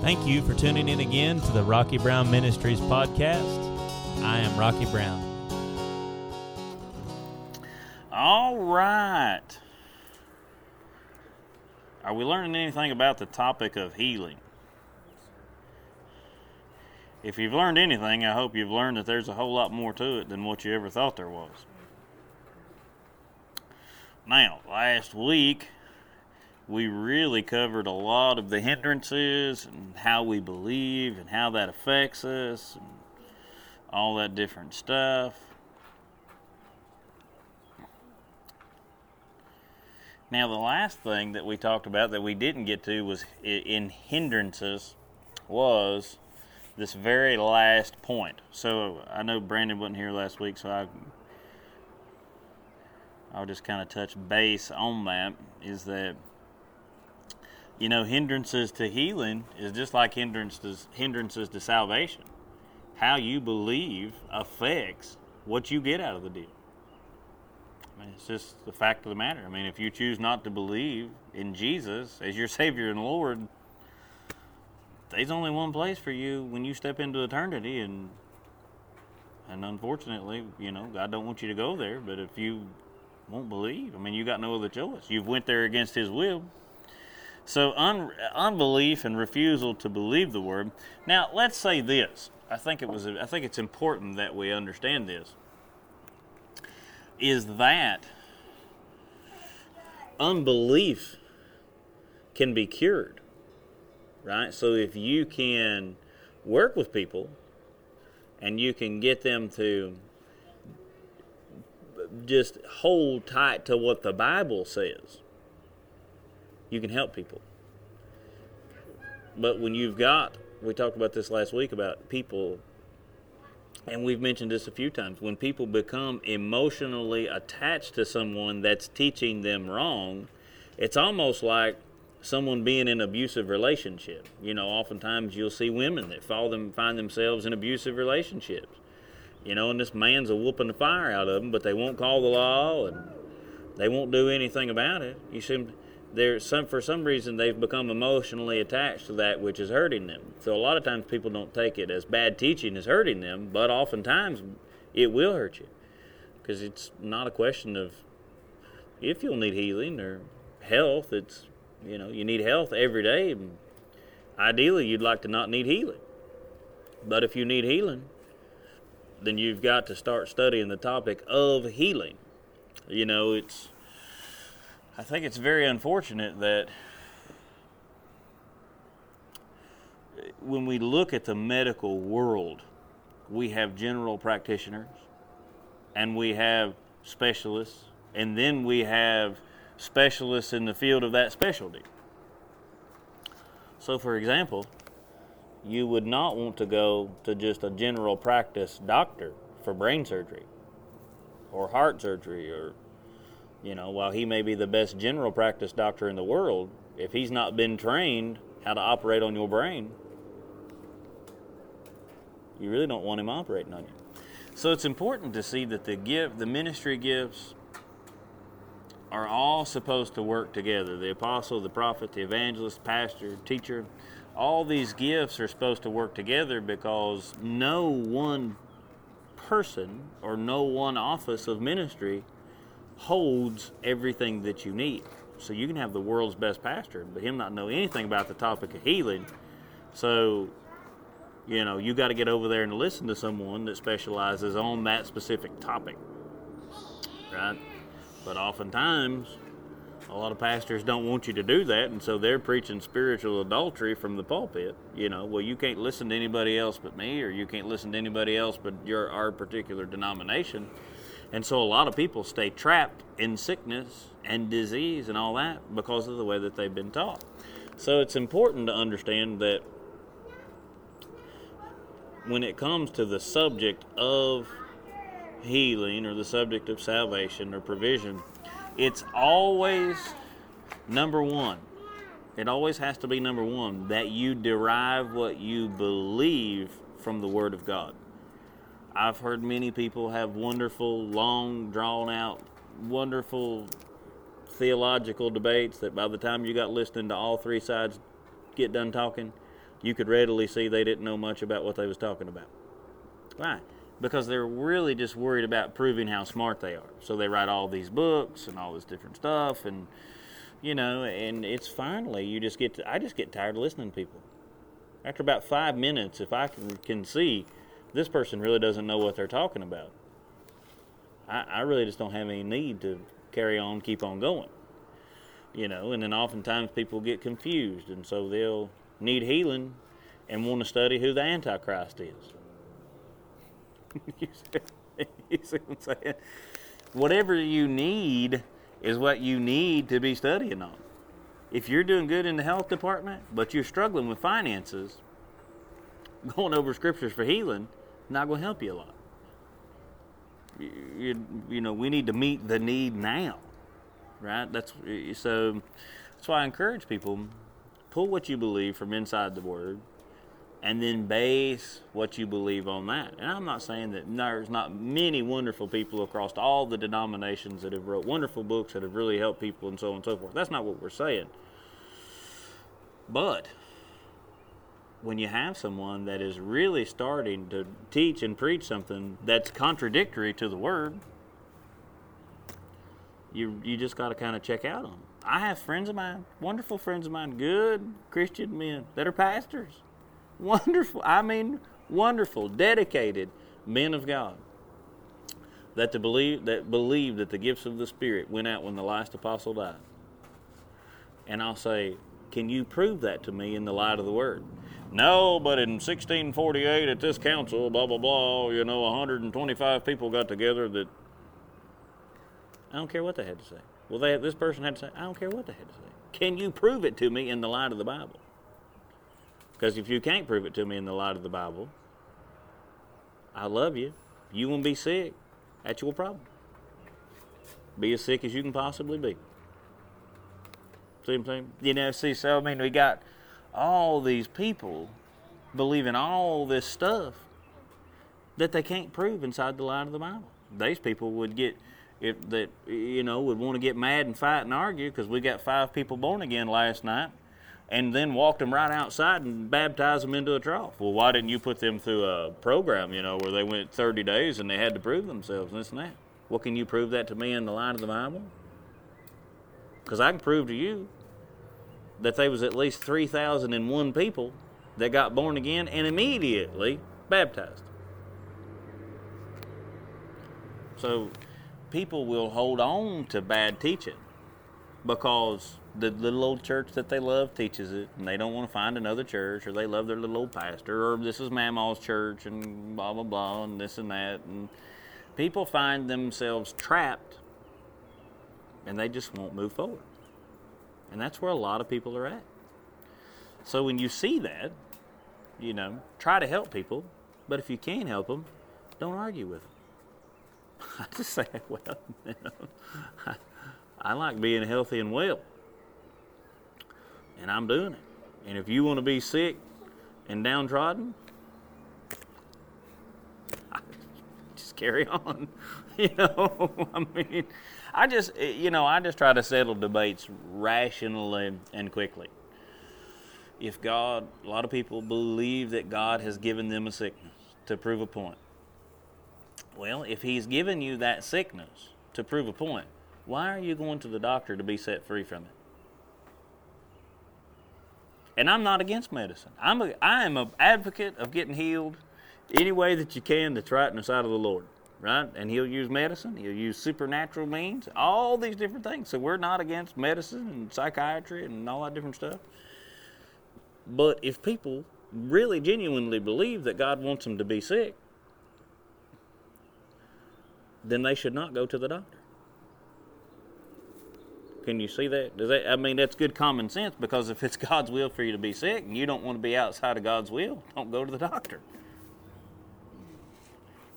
Thank you for tuning in again to the Rocky Brown Ministries podcast. I am Rocky Brown. All right. Are we learning anything about the topic of healing? If you've learned anything, I hope you've learned that there's a whole lot more to it than what you ever thought there was. Now, last week, we really covered a lot of the hindrances and how we believe and how that affects us and all that different stuff. Now, the last thing that we talked about that we didn't get to was in hindrances was this very last point. So I know Brandon wasn't here last week, so I I'll just kind of touch base on that. Is that you know hindrances to healing is just like hindrances hindrances to salvation. How you believe affects what you get out of the deal. I mean, it's just the fact of the matter. I mean, if you choose not to believe in Jesus as your Savior and Lord, there's only one place for you when you step into eternity, and and unfortunately, you know, God don't want you to go there. But if you won't believe, I mean, you got no other choice. You've went there against His will. So un- unbelief and refusal to believe the word. Now, let's say this. I think it was. I think it's important that we understand this is that unbelief can be cured, right? So if you can work with people and you can get them to just hold tight to what the Bible says, you can help people. But when you've got, we talked about this last week about people and we've mentioned this a few times when people become emotionally attached to someone that's teaching them wrong it's almost like someone being in an abusive relationship. You know oftentimes you'll see women that fall them find themselves in abusive relationships. You know and this man's a whooping the fire out of them but they won't call the law and they won't do anything about it. You see some for some reason they've become emotionally attached to that which is hurting them. So a lot of times people don't take it as bad teaching is hurting them, but oftentimes it will hurt you because it's not a question of if you'll need healing or health. It's you know you need health every day. Ideally, you'd like to not need healing, but if you need healing, then you've got to start studying the topic of healing. You know, it's I think it's very unfortunate that when we look at the medical world, we have general practitioners and we have specialists, and then we have specialists in the field of that specialty. So, for example, you would not want to go to just a general practice doctor for brain surgery or heart surgery or you know, while he may be the best general practice doctor in the world, if he's not been trained how to operate on your brain, you really don't want him operating on you. So it's important to see that the gift, the ministry gifts, are all supposed to work together. The apostle, the prophet, the evangelist, pastor, teacher, all these gifts are supposed to work together because no one person or no one office of ministry holds everything that you need. So you can have the world's best pastor, but him not know anything about the topic of healing. So, you know, you got to get over there and listen to someone that specializes on that specific topic, right? But oftentimes, a lot of pastors don't want you to do that, and so they're preaching spiritual adultery from the pulpit. You know, well, you can't listen to anybody else but me, or you can't listen to anybody else but your our particular denomination. And so a lot of people stay trapped in sickness and disease and all that because of the way that they've been taught. So it's important to understand that when it comes to the subject of healing or the subject of salvation or provision, it's always number one. It always has to be number one that you derive what you believe from the Word of God. I've heard many people have wonderful, long, drawn out, wonderful theological debates that by the time you got listening to all three sides get done talking, you could readily see they didn't know much about what they was talking about. Why? Because they're really just worried about proving how smart they are. So they write all these books and all this different stuff, and you know, and it's finally you just get. To, I just get tired of listening to people. After about five minutes, if I can can see this person really doesn't know what they're talking about, I, I really just don't have any need to carry on, keep on going. You know, and then oftentimes people get confused, and so they'll need healing and want to study who the Antichrist is. you, see, you see what I'm saying? Whatever you need is what you need to be studying on. If you're doing good in the health department, but you're struggling with finances, going over scriptures for healing not going to help you a lot. You, you, you know, we need to meet the need now, right? That's so. That's why I encourage people pull what you believe from inside the Word, and then base what you believe on that. And I'm not saying that there's not many wonderful people across all the denominations that have wrote wonderful books that have really helped people and so on and so forth. That's not what we're saying. But when you have someone that is really starting to teach and preach something that's contradictory to the word, you you just got to kind of check out on. Them. I have friends of mine, wonderful friends of mine, good Christian men that are pastors. Wonderful, I mean wonderful, dedicated men of God that to believe that believe that the gifts of the Spirit went out when the last apostle died. And I'll say, can you prove that to me in the light of the Word? No, but in 1648 at this council, blah, blah, blah, you know, 125 people got together that. I don't care what they had to say. Well, they, this person had to say, I don't care what they had to say. Can you prove it to me in the light of the Bible? Because if you can't prove it to me in the light of the Bible, I love you. You won't be sick. That's your problem. Be as sick as you can possibly be. See what I'm saying? You know, see, so I mean, we got all these people believing all this stuff that they can't prove inside the light of the Bible. These people would get if that you know would want to get mad and fight and argue because we got five people born again last night and then walked them right outside and baptized them into a trough. Well, why didn't you put them through a program, you know, where they went 30 days and they had to prove themselves and this and that? Well, can you prove that to me in the light of the Bible? Because I can prove to you that there was at least 3,001 people that got born again and immediately baptized. So people will hold on to bad teaching because the little old church that they love teaches it and they don't want to find another church or they love their little old pastor or this is Mamaw's church and blah blah blah and this and that and people find themselves trapped and they just won't move forward. And that's where a lot of people are at. So when you see that, you know, try to help people, but if you can't help them, don't argue with them. I just say, well, you know, I, I like being healthy and well, and I'm doing it. And if you want to be sick and downtrodden, just carry on. You know, I mean, I just, eh, you know, I just try to settle debates rationally and quickly. If God, a lot of people believe that God has given them a sickness to prove a point. Well, if He's given you that sickness to prove a point, why are you going to the doctor to be set free from it? And I'm not against medicine. I'm a, I am an advocate of getting healed any way that you can that's right in the sight of the Lord right? And he'll use medicine, he'll use supernatural means, all these different things. So we're not against medicine and psychiatry and all that different stuff. But if people really genuinely believe that God wants them to be sick, then they should not go to the doctor. Can you see that? Does that? I mean, that's good common sense because if it's God's will for you to be sick and you don't want to be outside of God's will, don't go to the doctor.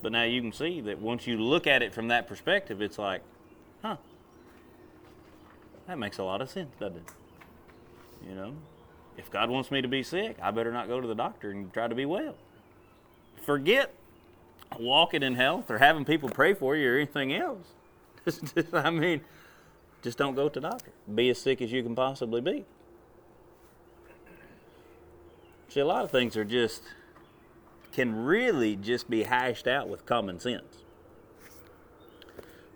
But now you can see that once you look at it from that perspective, it's like, huh, that makes a lot of sense, doesn't it? You know, if God wants me to be sick, I better not go to the doctor and try to be well. Forget walking in health or having people pray for you or anything else. I mean, just don't go to the doctor. Be as sick as you can possibly be. See, a lot of things are just, can really just be hashed out with common sense.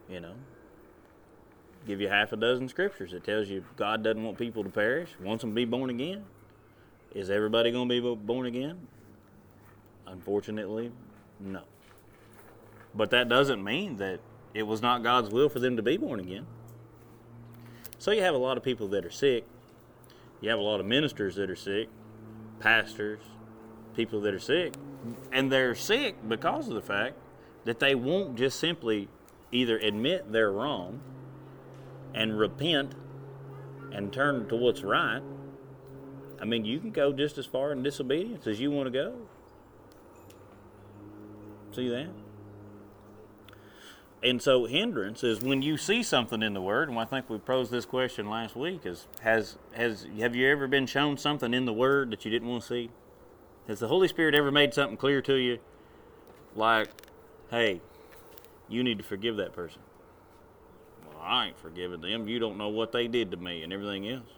You know? Give you half a dozen scriptures that tells you God doesn't want people to perish, wants them to be born again. Is everybody going to be born again? Unfortunately, no. But that doesn't mean that it was not God's will for them to be born again. So you have a lot of people that are sick. You have a lot of ministers that are sick, pastors, people that are sick. And they're sick because of the fact that they won't just simply either admit they're wrong and repent and turn to what's right. I mean, you can go just as far in disobedience as you want to go. See that? and so hindrance is when you see something in the word and i think we posed this question last week is has has have you ever been shown something in the word that you didn't want to see has the holy spirit ever made something clear to you like hey you need to forgive that person well i ain't forgiving them you don't know what they did to me and everything else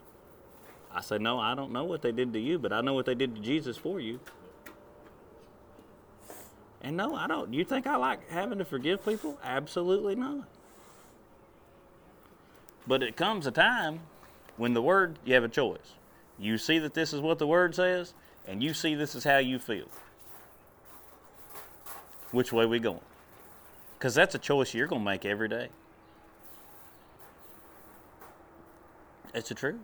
i said no i don't know what they did to you but i know what they did to jesus for you and no, I don't. You think I like having to forgive people? Absolutely not. But it comes a time when the word, you have a choice. You see that this is what the word says, and you see this is how you feel. Which way we going? Because that's a choice you're going to make every day. It's the truth,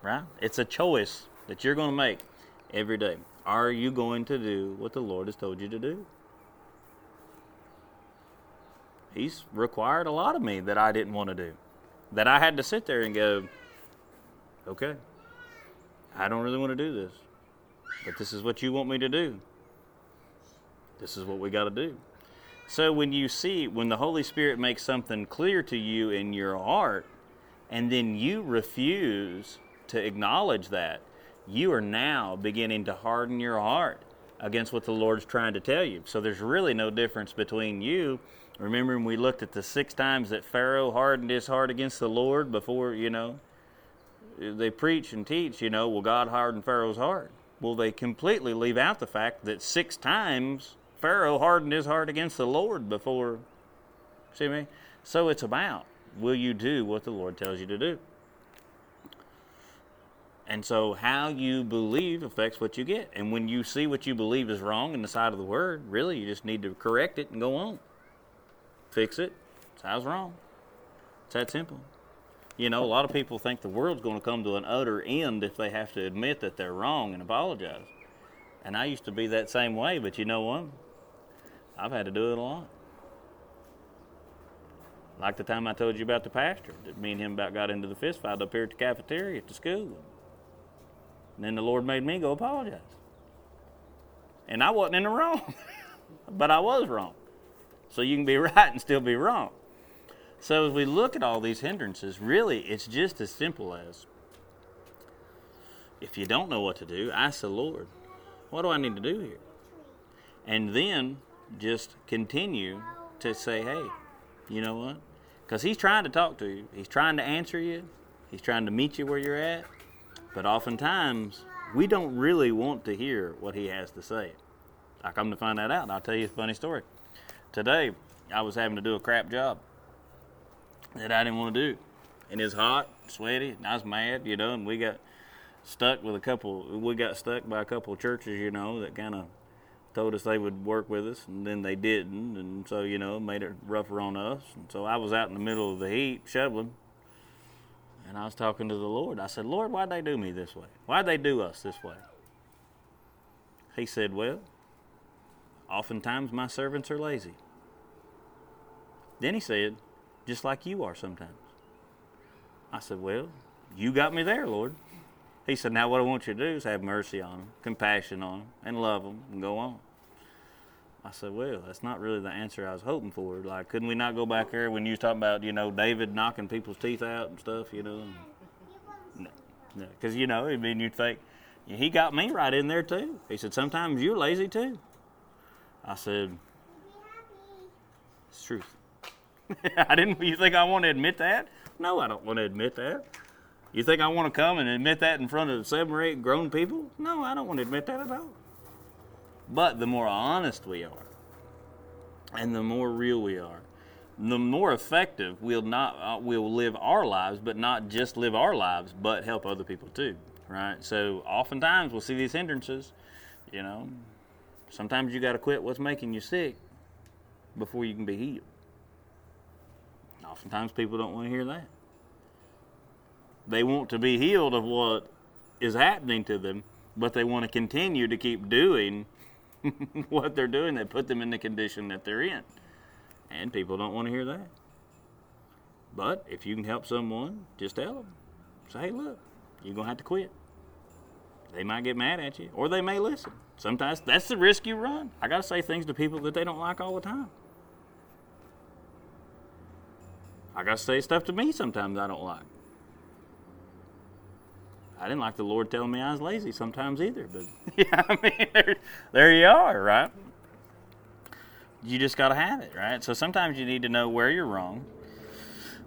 right? It's a choice that you're going to make every day. Are you going to do what the Lord has told you to do? He's required a lot of me that I didn't want to do. That I had to sit there and go, okay, I don't really want to do this, but this is what you want me to do. This is what we got to do. So when you see, when the Holy Spirit makes something clear to you in your heart, and then you refuse to acknowledge that, you are now beginning to harden your heart against what the Lord's trying to tell you. So there's really no difference between you. Remember, we looked at the six times that Pharaoh hardened his heart against the Lord before, you know, they preach and teach, you know, well, God hardened Pharaoh's heart. Well, they completely leave out the fact that six times Pharaoh hardened his heart against the Lord before. See me? So it's about will you do what the Lord tells you to do? And so, how you believe affects what you get. And when you see what you believe is wrong in the side of the word, really, you just need to correct it and go on. Fix it. It's how's wrong. It's that simple. You know, a lot of people think the world's going to come to an utter end if they have to admit that they're wrong and apologize. And I used to be that same way, but you know what? I've had to do it a lot. Like the time I told you about the pastor, that me and him about got into the fist fight up here at the cafeteria at the school. And then the Lord made me go apologize. And I wasn't in the wrong, but I was wrong. So you can be right and still be wrong. So as we look at all these hindrances, really it's just as simple as if you don't know what to do, ask the Lord, what do I need to do here? And then just continue to say, hey, you know what? Because He's trying to talk to you, He's trying to answer you, He's trying to meet you where you're at. But oftentimes, we don't really want to hear what he has to say. I come to find that out, and I'll tell you a funny story. Today, I was having to do a crap job that I didn't want to do. And it's hot, sweaty, and I was mad, you know, and we got stuck with a couple, we got stuck by a couple of churches, you know, that kind of told us they would work with us, and then they didn't, and so, you know, made it rougher on us. And so I was out in the middle of the heat shoveling, and I was talking to the Lord. I said, Lord, why'd they do me this way? Why'd they do us this way? He said, Well, oftentimes my servants are lazy. Then he said, Just like you are sometimes. I said, Well, you got me there, Lord. He said, Now what I want you to do is have mercy on them, compassion on them, and love them, and go on. I said, well, that's not really the answer I was hoping for. Like, couldn't we not go back there when you was talking about, you know, David knocking people's teeth out and stuff, you know? No, no, because you know, I mean, you'd think he got me right in there too. He said, sometimes you're lazy too. I said, it's truth. I didn't. You think I want to admit that? No, I don't want to admit that. You think I want to come and admit that in front of seven or eight grown people? No, I don't want to admit that at all. But the more honest we are, and the more real we are, the more effective we'll not uh, we'll live our lives, but not just live our lives, but help other people too. Right? So oftentimes we'll see these hindrances. You know, sometimes you got to quit what's making you sick before you can be healed. Oftentimes people don't want to hear that. They want to be healed of what is happening to them, but they want to continue to keep doing what they're doing that put them in the condition that they're in. And people don't want to hear that. But if you can help someone, just tell them. Say, hey, look, you're going to have to quit. They might get mad at you, or they may listen. Sometimes that's the risk you run. I got to say things to people that they don't like all the time. I got to say stuff to me sometimes I don't like. I didn't like the Lord telling me I was lazy sometimes either, but yeah, I mean, there, there you are, right? You just got to have it, right? So sometimes you need to know where you're wrong.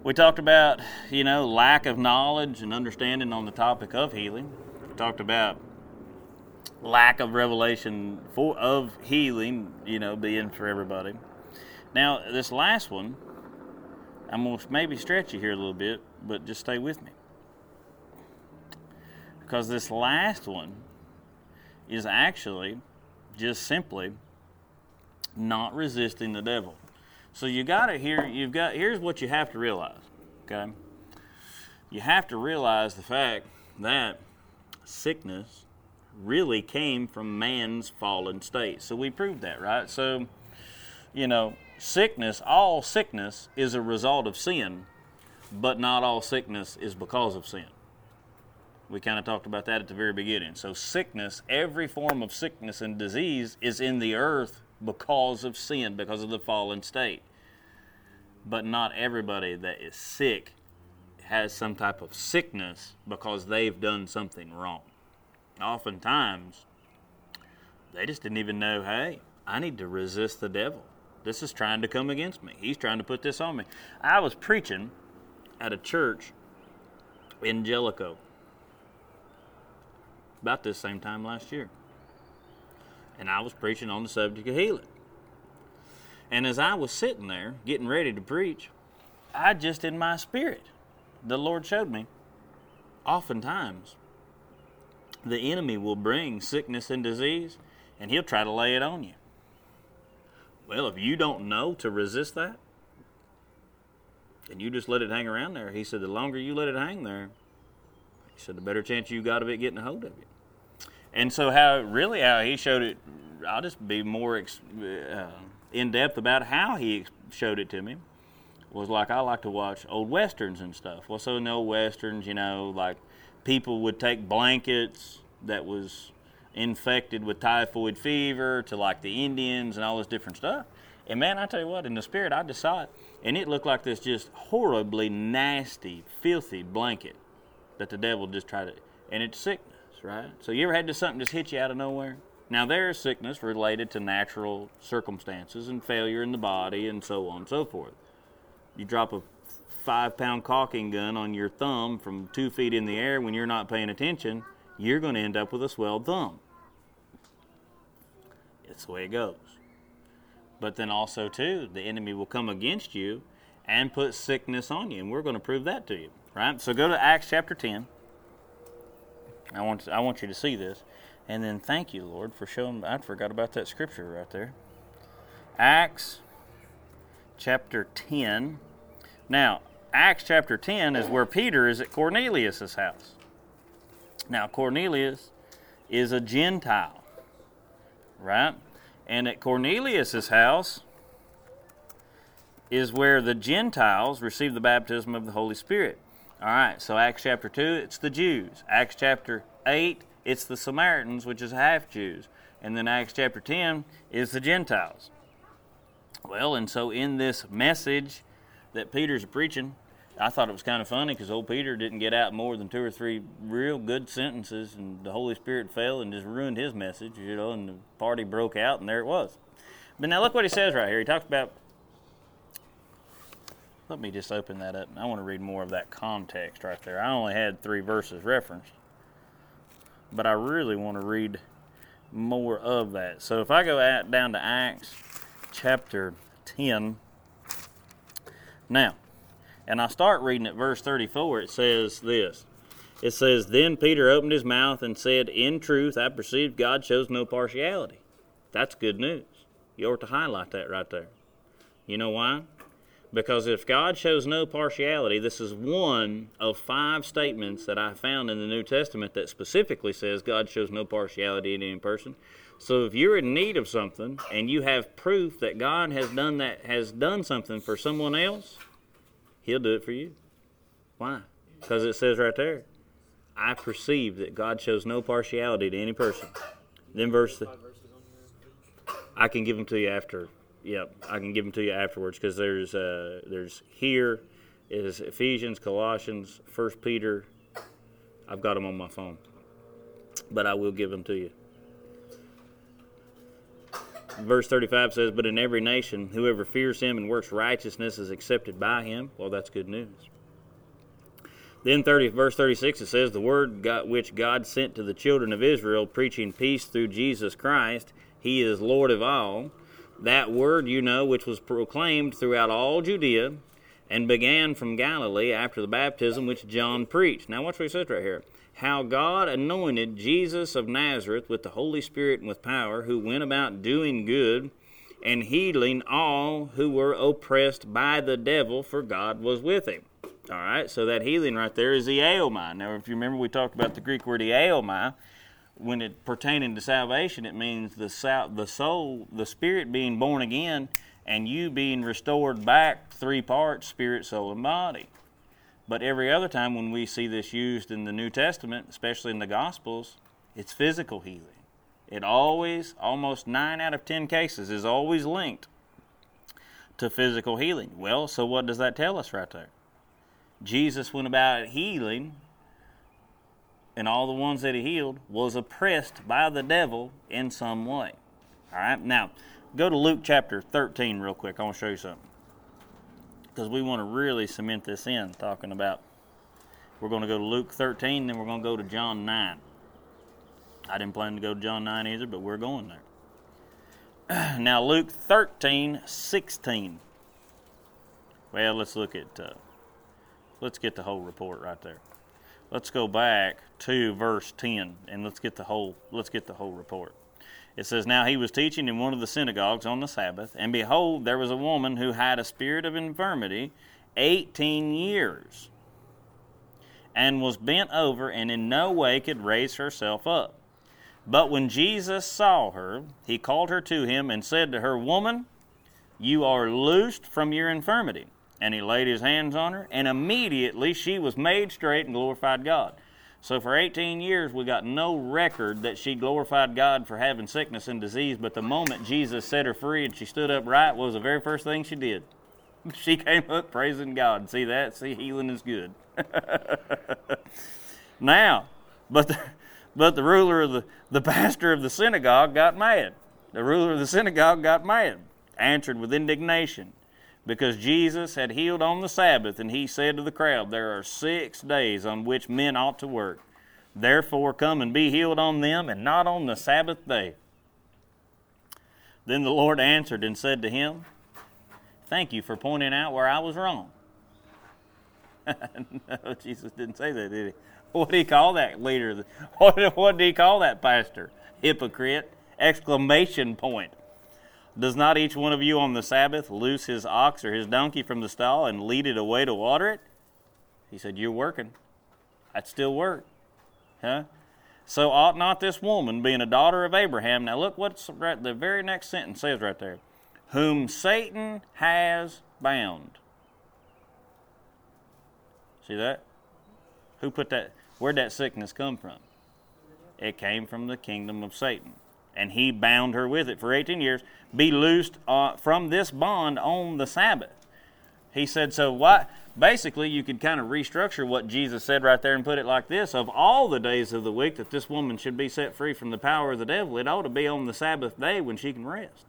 We talked about, you know, lack of knowledge and understanding on the topic of healing. We talked about lack of revelation for of healing, you know, being for everybody. Now, this last one, I'm going to maybe stretch you here a little bit, but just stay with me. Because this last one is actually just simply not resisting the devil. So you got to hear you've got here's what you have to realize, okay? You have to realize the fact that sickness really came from man's fallen state. So we proved that, right? So you know, sickness, all sickness is a result of sin, but not all sickness is because of sin. We kind of talked about that at the very beginning. So, sickness, every form of sickness and disease is in the earth because of sin, because of the fallen state. But not everybody that is sick has some type of sickness because they've done something wrong. Oftentimes, they just didn't even know, hey, I need to resist the devil. This is trying to come against me. He's trying to put this on me. I was preaching at a church in Jellico about this same time last year. And I was preaching on the subject of healing. And as I was sitting there getting ready to preach, I just in my spirit, the Lord showed me, oftentimes the enemy will bring sickness and disease and he'll try to lay it on you. Well, if you don't know to resist that, and you just let it hang around there, he said, the longer you let it hang there, he said, the better chance you got of it getting a hold of you. And so, how really how he showed it, I'll just be more uh, in depth about how he showed it to me. Was like I like to watch old westerns and stuff. Well, so in the old westerns, you know, like people would take blankets that was infected with typhoid fever to like the Indians and all this different stuff. And man, I tell you what, in the spirit, I just saw it, and it looked like this just horribly nasty, filthy blanket that the devil just tried to, and it's sickness, right? So you ever had just something just hit you out of nowhere? Now there is sickness related to natural circumstances and failure in the body and so on and so forth. You drop a five pound caulking gun on your thumb from two feet in the air when you're not paying attention, you're going to end up with a swelled thumb. It's the way it goes. But then also, too, the enemy will come against you and put sickness on you. And we're going to prove that to you. Right? So go to Acts chapter 10. I want, I want you to see this. And then thank you, Lord, for showing. I forgot about that scripture right there. Acts chapter 10. Now, Acts chapter 10 is where Peter is at Cornelius' house. Now, Cornelius is a Gentile, right? And at Cornelius' house is where the Gentiles receive the baptism of the Holy Spirit. All right, so Acts chapter 2, it's the Jews. Acts chapter 8, it's the Samaritans, which is half Jews. And then Acts chapter 10 is the Gentiles. Well, and so in this message that Peter's preaching, I thought it was kind of funny because old Peter didn't get out more than two or three real good sentences, and the Holy Spirit fell and just ruined his message, you know, and the party broke out, and there it was. But now look what he says right here. He talks about Let me just open that up. I want to read more of that context right there. I only had three verses referenced, but I really want to read more of that. So if I go out, down to Acts chapter 10, now, and I start reading at verse 34, it says this. It says, Then Peter opened his mouth and said, In truth, I perceive God shows no partiality. That's good news. You ought to highlight that right there. You know why? Because if God shows no partiality, this is one of five statements that I found in the New Testament that specifically says God shows no partiality in any person. So if you're in need of something and you have proof that God has done that has done something for someone else, he'll do it for you. Why? Because it says right there, I perceive that God shows no partiality to any person. Then verse I can give them to you after Yep, I can give them to you afterwards because there's uh, there's here is Ephesians, Colossians, First Peter. I've got them on my phone, but I will give them to you. Verse 35 says, But in every nation, whoever fears him and works righteousness is accepted by him. Well, that's good news. Then 30, verse 36, it says, The word God, which God sent to the children of Israel, preaching peace through Jesus Christ, he is Lord of all that word, you know, which was proclaimed throughout all Judea and began from Galilee after the baptism which John preached. Now, watch what he says right here. How God anointed Jesus of Nazareth with the Holy Spirit and with power, who went about doing good and healing all who were oppressed by the devil, for God was with him. All right, so that healing right there is the iaomai. Now, if you remember, we talked about the Greek word iaomai when it pertaining to salvation, it means the the soul, the spirit being born again, and you being restored back three parts: spirit, soul, and body. But every other time when we see this used in the New Testament, especially in the Gospels, it's physical healing. It always, almost nine out of ten cases, is always linked to physical healing. Well, so what does that tell us right there? Jesus went about healing and all the ones that he healed was oppressed by the devil in some way. All right, now go to Luke chapter 13 real quick. I want to show you something because we want to really cement this in, talking about. We're going to go to Luke 13, then we're going to go to John 9. I didn't plan to go to John 9 either, but we're going there. now, Luke 13, 16. Well, let's look at, uh, let's get the whole report right there let's go back to verse 10 and let's get the whole let's get the whole report it says now he was teaching in one of the synagogues on the sabbath and behold there was a woman who had a spirit of infirmity 18 years and was bent over and in no way could raise herself up but when jesus saw her he called her to him and said to her woman you are loosed from your infirmity and he laid his hands on her, and immediately she was made straight and glorified God. So for 18 years, we got no record that she glorified God for having sickness and disease, but the moment Jesus set her free and she stood upright, was the very first thing she did. She came up praising God. See that? See, healing is good. now, but the, but the ruler of the, the pastor of the synagogue got mad. The ruler of the synagogue got mad, answered with indignation because Jesus had healed on the Sabbath, and he said to the crowd, There are six days on which men ought to work. Therefore, come and be healed on them, and not on the Sabbath day. Then the Lord answered and said to him, Thank you for pointing out where I was wrong. no, Jesus didn't say that, did he? What did he call that leader? What, what did he call that pastor? Hypocrite! Exclamation point. Does not each one of you on the Sabbath loose his ox or his donkey from the stall and lead it away to water it? He said, You're working. I'd still work. Huh? So ought not this woman, being a daughter of Abraham, now look what's right, the very next sentence says right there, whom Satan has bound. See that? Who put that? Where'd that sickness come from? It came from the kingdom of Satan and he bound her with it for 18 years, be loosed uh, from this bond on the Sabbath. He said, so what? Basically, you could kind of restructure what Jesus said right there and put it like this Of all the days of the week that this woman should be set free from the power of the devil, it ought to be on the Sabbath day when she can rest.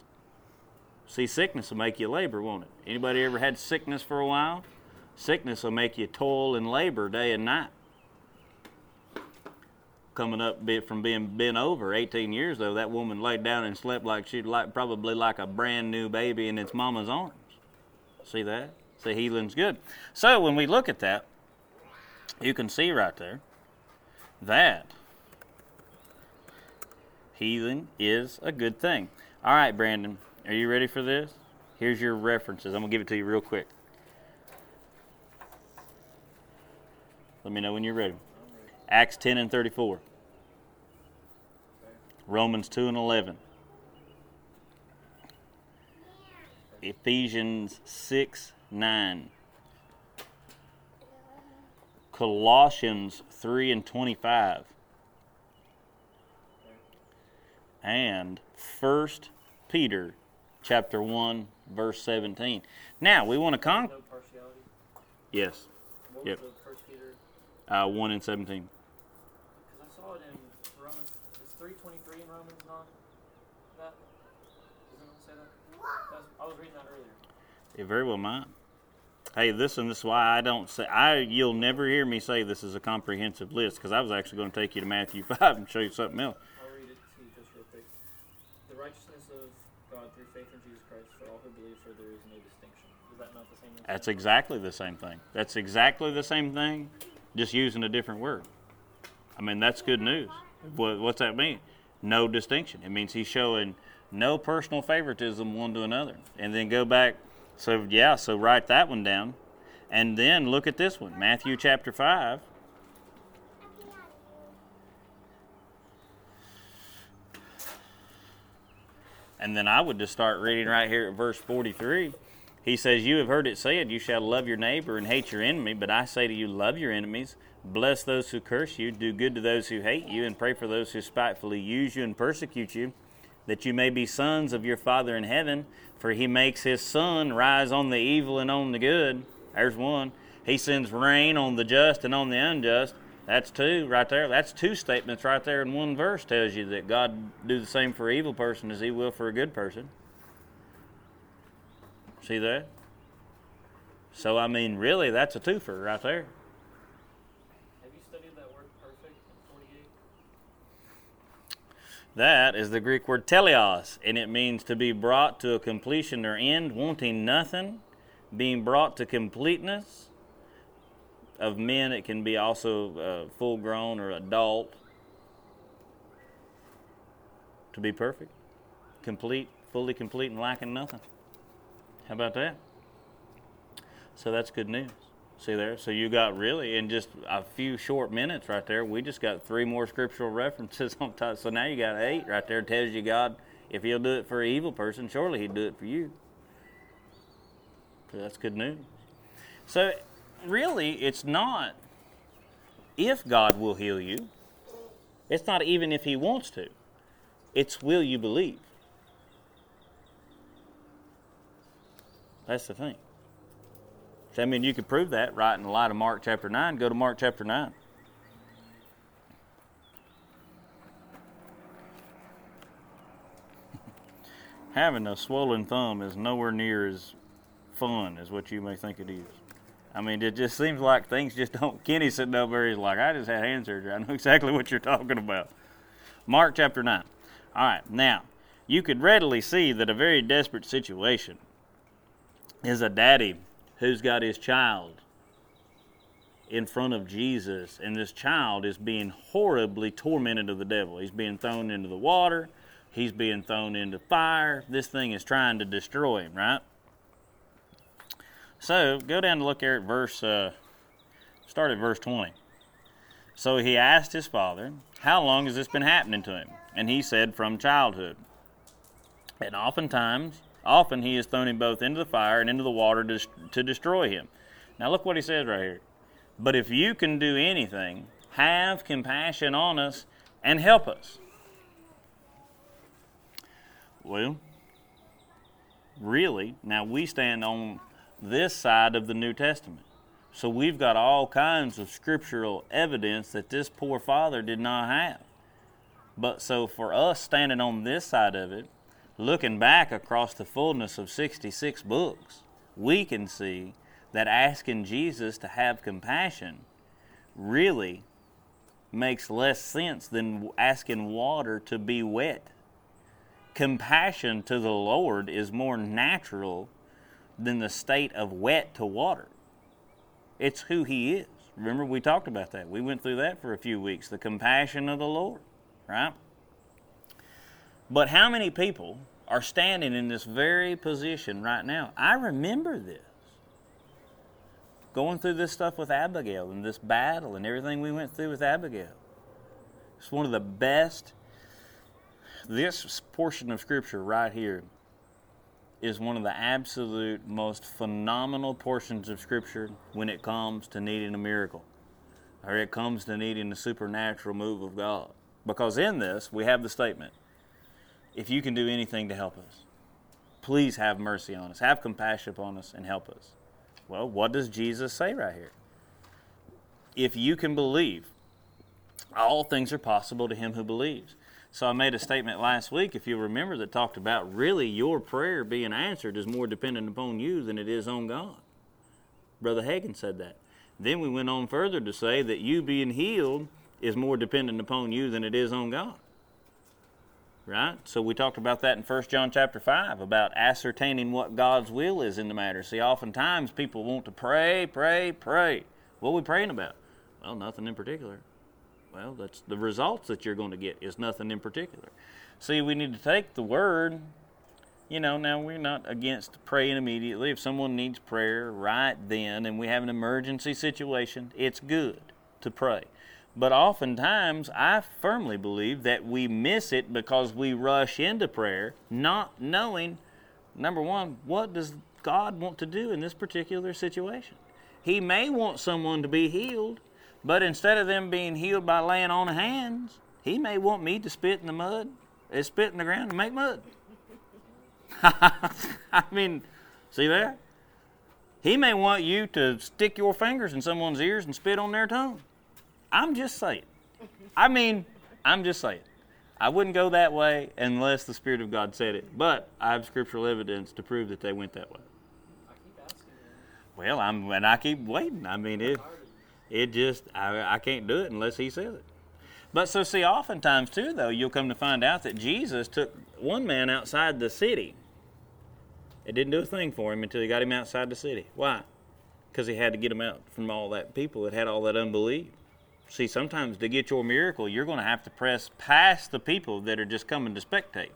See, sickness will make you labor, won't it? Anybody ever had sickness for a while? Sickness will make you toil and labor day and night. Coming up from being bent over 18 years, though, that woman laid down and slept like she'd like probably like a brand new baby in its mama's arms. See that? See, healing's good. So when we look at that, you can see right there that healing is a good thing. All right, Brandon, are you ready for this? Here's your references. I'm to give it to you real quick. Let me know when you're ready. Acts 10 and 34. Romans 2 and 11. Ephesians 6 9. Colossians 3 and 25. And 1 Peter chapter 1 verse 17. Now, we want to con No partiality. Yes. What Yep. was the first Peter? Uh, 1 and 17. Because I saw it in Romans. It's three twenty three in Romans, not that. Doesn't it say that? That's, I was reading that earlier. It very well might. Hey, this and this is why I don't say I. You'll never hear me say this is a comprehensive list because I was actually going to take you to Matthew five and show you something else. I'll read it to you just real quick. The righteousness of God through faith in Jesus Christ for all who believe, for there is no distinction. Is that not the same? as- That's exactly the same thing. That's exactly the same thing, just using a different word. I mean, that's good news. What, what's that mean? No distinction. It means he's showing no personal favoritism one to another. And then go back. So, yeah, so write that one down. And then look at this one Matthew chapter 5. And then I would just start reading right here at verse 43. He says, You have heard it said, You shall love your neighbor and hate your enemy. But I say to you, love your enemies, bless those who curse you, do good to those who hate you, and pray for those who spitefully use you and persecute you, that you may be sons of your Father in heaven. For he makes his sun rise on the evil and on the good. There's one. He sends rain on the just and on the unjust. That's two right there. That's two statements right there in one verse tells you that God do the same for evil person as he will for a good person. See that? So I mean, really, that's a twofer right there. Have you studied that word perfect in forty eight? That is the Greek word teleios, and it means to be brought to a completion or end, wanting nothing, being brought to completeness. Of men, it can be also uh, full grown or adult. To be perfect, complete, fully complete, and lacking nothing. How about that? So that's good news. See there? So you got really in just a few short minutes right there, we just got three more scriptural references on top. So now you got eight right there. Tells you God, if He'll do it for an evil person, surely He'd do it for you. So that's good news. So really, it's not if God will heal you. It's not even if He wants to. It's will you believe. That's the thing. I mean, you could prove that right in the light of Mark chapter 9. Go to Mark chapter 9. Having a swollen thumb is nowhere near as fun as what you may think it is. I mean, it just seems like things just don't. Kenny sitting over there, he's like, I just had hand surgery. I know exactly what you're talking about. Mark chapter 9. All right, now, you could readily see that a very desperate situation is a daddy who's got his child in front of Jesus, and this child is being horribly tormented of the devil. He's being thrown into the water, he's being thrown into fire. This thing is trying to destroy him, right? So go down to look here at verse, uh, start at verse 20. So he asked his father, How long has this been happening to him? And he said, From childhood. And oftentimes, often he has thrown him both into the fire and into the water to, to destroy him. Now look what he says right here. But if you can do anything, have compassion on us and help us. Well, really, now we stand on this side of the New Testament. So we've got all kinds of scriptural evidence that this poor father did not have. But so for us standing on this side of it, looking back across the fullness of 66 books, we can see that asking Jesus to have compassion really makes less sense than asking water to be wet. Compassion to the Lord is more natural than the state of wet to water. It's who He is. Remember, we talked about that. We went through that for a few weeks the compassion of the Lord, right? But how many people are standing in this very position right now? I remember this. Going through this stuff with Abigail and this battle and everything we went through with Abigail. It's one of the best. This portion of Scripture right here is one of the absolute most phenomenal portions of Scripture when it comes to needing a miracle or it comes to needing the supernatural move of God. Because in this, we have the statement if you can do anything to help us, please have mercy on us, have compassion upon us, and help us. Well, what does Jesus say right here? If you can believe, all things are possible to him who believes. So I made a statement last week, if you remember, that talked about really your prayer being answered is more dependent upon you than it is on God. Brother Hagin said that. Then we went on further to say that you being healed is more dependent upon you than it is on God right? So we talked about that in 1 John chapter 5 about ascertaining what God's will is in the matter. See, oftentimes people want to pray, pray, pray. What are we praying about? Well, nothing in particular. Well, that's the results that you're going to get is nothing in particular. See, we need to take the word. You know, now we're not against praying immediately. If someone needs prayer right then and we have an emergency situation, it's good to pray. But oftentimes, I firmly believe that we miss it because we rush into prayer, not knowing, number one, what does God want to do in this particular situation? He may want someone to be healed, but instead of them being healed by laying on hands, He may want me to spit in the mud, uh, spit in the ground and make mud. I mean, see that? He may want you to stick your fingers in someone's ears and spit on their tongue. I'm just saying. I mean, I'm just saying. I wouldn't go that way unless the Spirit of God said it. But I have scriptural evidence to prove that they went that way. I keep asking. Well, I'm and I keep waiting. I mean, it it just I, I can't do it unless He says it. But so see, oftentimes too, though, you'll come to find out that Jesus took one man outside the city. It didn't do a thing for him until he got him outside the city. Why? Because he had to get him out from all that people that had all that unbelief. See, sometimes to get your miracle, you're going to have to press past the people that are just coming to spectate.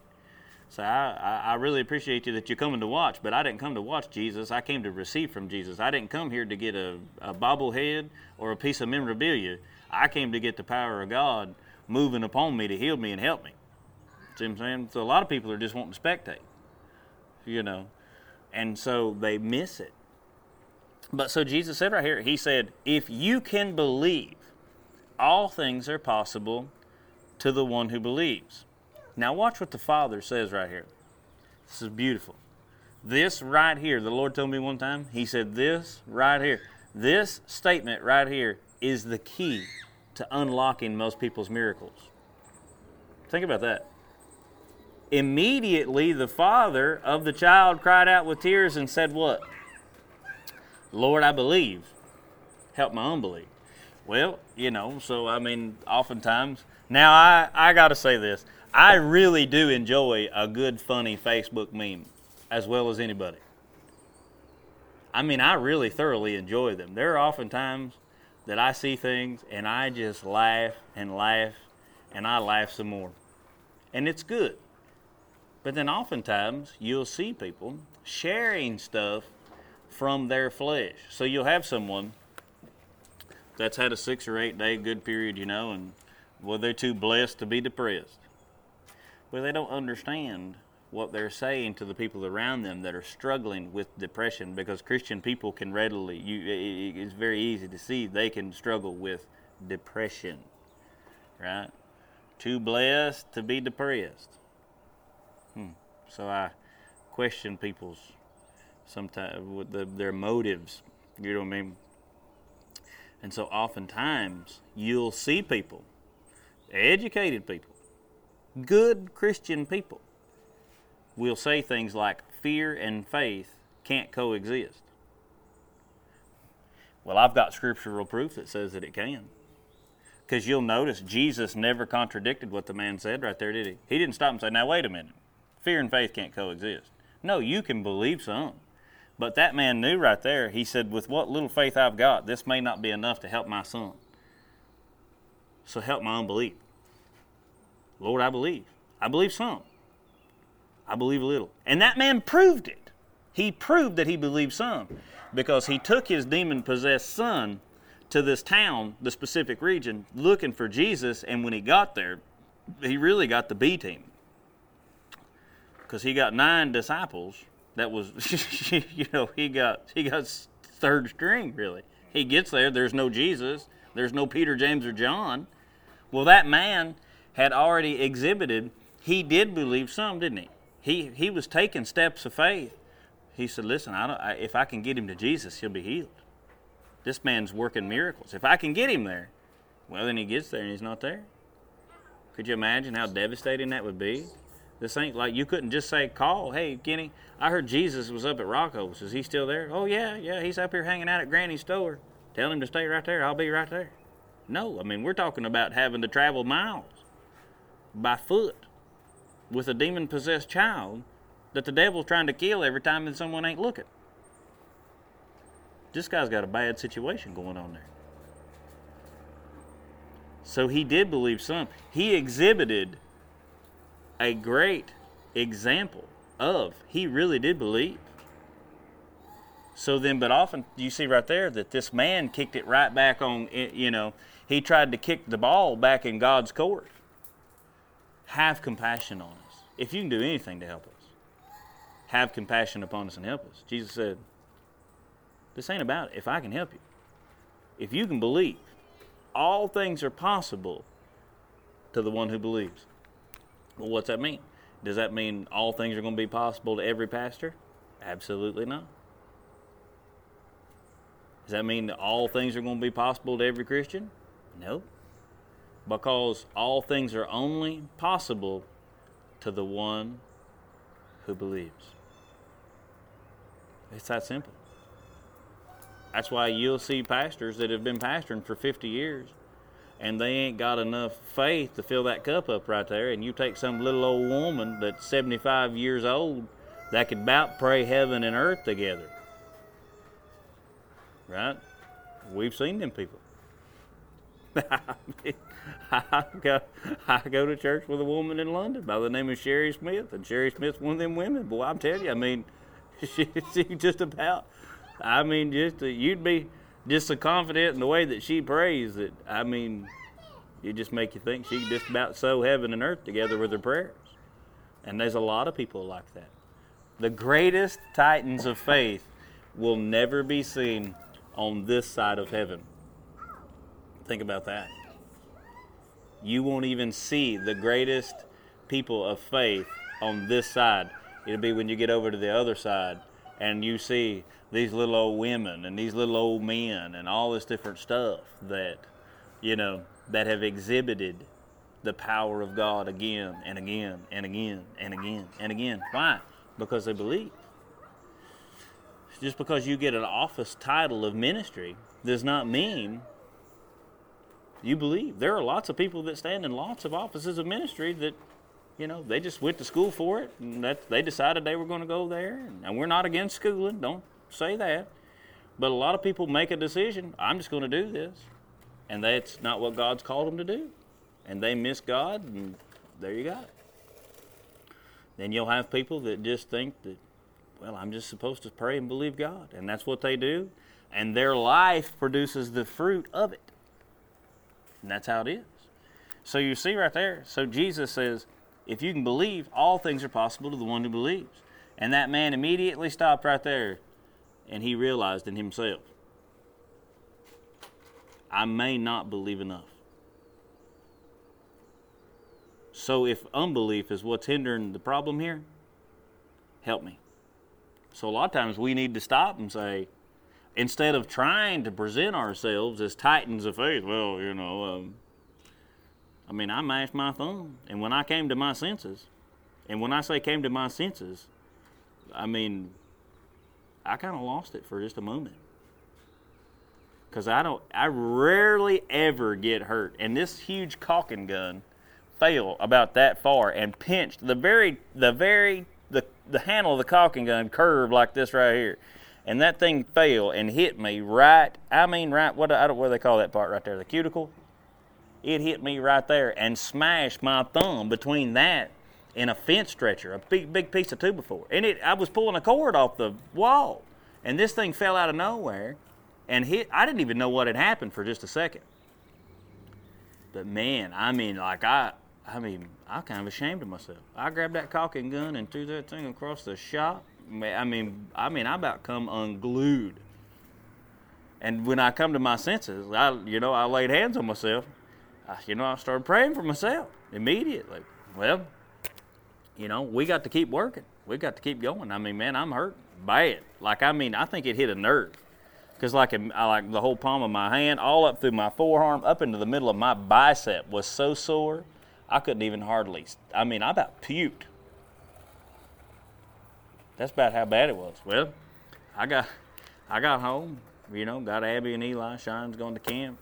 So I, I really appreciate you that you're coming to watch, but I didn't come to watch Jesus. I came to receive from Jesus. I didn't come here to get a, a bobblehead or a piece of memorabilia. I came to get the power of God moving upon me to heal me and help me. See what I'm saying? So a lot of people are just wanting to spectate, you know, and so they miss it. But so Jesus said right here, He said, if you can believe, all things are possible to the one who believes. Now, watch what the Father says right here. This is beautiful. This right here, the Lord told me one time, He said, This right here, this statement right here is the key to unlocking most people's miracles. Think about that. Immediately, the father of the child cried out with tears and said, What? Lord, I believe. Help my unbelief. Well, you know, so I mean, oftentimes. Now, I, I got to say this. I really do enjoy a good, funny Facebook meme as well as anybody. I mean, I really thoroughly enjoy them. There are often times that I see things and I just laugh and laugh and I laugh some more. And it's good. But then oftentimes you'll see people sharing stuff from their flesh. So you'll have someone that's had a six or eight day good period, you know, and well, they're too blessed to be depressed. Well, they don't understand what they're saying to the people around them that are struggling with depression because Christian people can readily, you, it's very easy to see they can struggle with depression, right? Too blessed to be depressed. Hmm. So I question people's sometimes the, their motives. You know what I mean? And so oftentimes you'll see people, educated people, good Christian people, we'll say things like fear and faith can't coexist. Well, I've got scriptural proof that says that it can. Because you'll notice Jesus never contradicted what the man said right there, did he? He didn't stop and say, Now, wait a minute. Fear and faith can't coexist. No, you can believe some. But that man knew right there, he said, With what little faith I've got, this may not be enough to help my son. So help my unbelief. Lord, I believe. I believe some. I believe a little. And that man proved it. He proved that he believed some because he took his demon possessed son to this town, the specific region, looking for Jesus. And when he got there, he really got the B team because he got nine disciples. That was, you know, he got he got third string really. He gets there. There's no Jesus. There's no Peter, James, or John. Well, that man had already exhibited. He did believe some, didn't he? He he was taking steps of faith he said, "Listen, I I, if I can get him to Jesus, he'll be healed. This man's working miracles. If I can get him there, well, then he gets there and he's not there. Could you imagine how devastating that would be? This ain't like you couldn't just say, "Call, hey, Kenny, I heard Jesus was up at Rocco's. Is he still there? Oh yeah, yeah, he's up here hanging out at Granny's store. Tell him to stay right there. I'll be right there." No, I mean we're talking about having to travel miles by foot with a demon possessed child that the devil's trying to kill every time that someone ain't looking. This guy's got a bad situation going on there. So he did believe some. He exhibited a great example of he really did believe. So then, but often you see right there that this man kicked it right back on, you know, he tried to kick the ball back in God's court. Have compassion on us. If you can do anything to help us have compassion upon us and help us. Jesus said, This ain't about it. If I can help you, if you can believe, all things are possible to the one who believes. Well, what's that mean? Does that mean all things are going to be possible to every pastor? Absolutely not. Does that mean that all things are going to be possible to every Christian? No. Because all things are only possible to the one who believes. It's that simple. That's why you'll see pastors that have been pastoring for 50 years and they ain't got enough faith to fill that cup up right there. And you take some little old woman that's 75 years old that could about pray heaven and earth together. Right? We've seen them people. I, go, to church with a woman in London by the name of Sherry Smith, and Sherry Smith's one of them women. Boy, I'm telling you, I mean, she, she just about, I mean, just you'd be just so confident in the way that she prays that I mean, it just make you think she just about sew heaven and earth together with her prayers. And there's a lot of people like that. The greatest titans of faith will never be seen on this side of heaven. Think about that. You won't even see the greatest people of faith on this side. It'll be when you get over to the other side and you see these little old women and these little old men and all this different stuff that, you know, that have exhibited the power of God again and again and again and again and again. Why? Because they believe. Just because you get an office title of ministry does not mean you believe. There are lots of people that stand in lots of offices of ministry that you know, they just went to school for it, and that they decided they were going to go there. And we're not against schooling, don't say that. But a lot of people make a decision, I'm just going to do this. And that's not what God's called them to do. And they miss God, and there you go. Then you'll have people that just think that, well, I'm just supposed to pray and believe God. And that's what they do. And their life produces the fruit of it. And that's how it is. So you see right there. So Jesus says, if you can believe, all things are possible to the one who believes. And that man immediately stopped right there and he realized in himself, I may not believe enough. So if unbelief is what's hindering the problem here, help me. So a lot of times we need to stop and say, instead of trying to present ourselves as titans of faith, well, you know, um, I mean, I mashed my thumb. And when I came to my senses And when I say came to my senses, I mean, I kind of lost it for just a moment. Because I don't, I rarely ever get hurt. And this huge caulking gun fell about that far and pinched the very, the very, the, the handle of the caulking gun curved like this right here. And that thing fell and hit me right, I mean, right, what, I don't, what do they call that part right there? The cuticle? It hit me right there and smashed my thumb between that and a fence stretcher, a big, big piece of two before. And it, I was pulling a cord off the wall. And this thing fell out of nowhere and hit. I didn't even know what had happened for just a second. But man, I mean, like I, I mean, I'm kind of ashamed of myself. I grabbed that caulking gun and threw that thing across the shop. I mean, I mean, I about come unglued. And when I come to my senses, I, you know, I laid hands on myself. I, you know, I started praying for myself immediately. Well, you know, we got to keep working. We got to keep going. I mean, man, I'm hurt bad. Like, I mean, I think it hit a nerve. Because, like, I like the whole palm of my hand, all up through my forearm, up into the middle of my bicep was so sore, I couldn't even hardly. I mean, I about puked. That's about how bad it was. Well, I got, I got home. You know, got Abby and Eli. Shine's going to camp.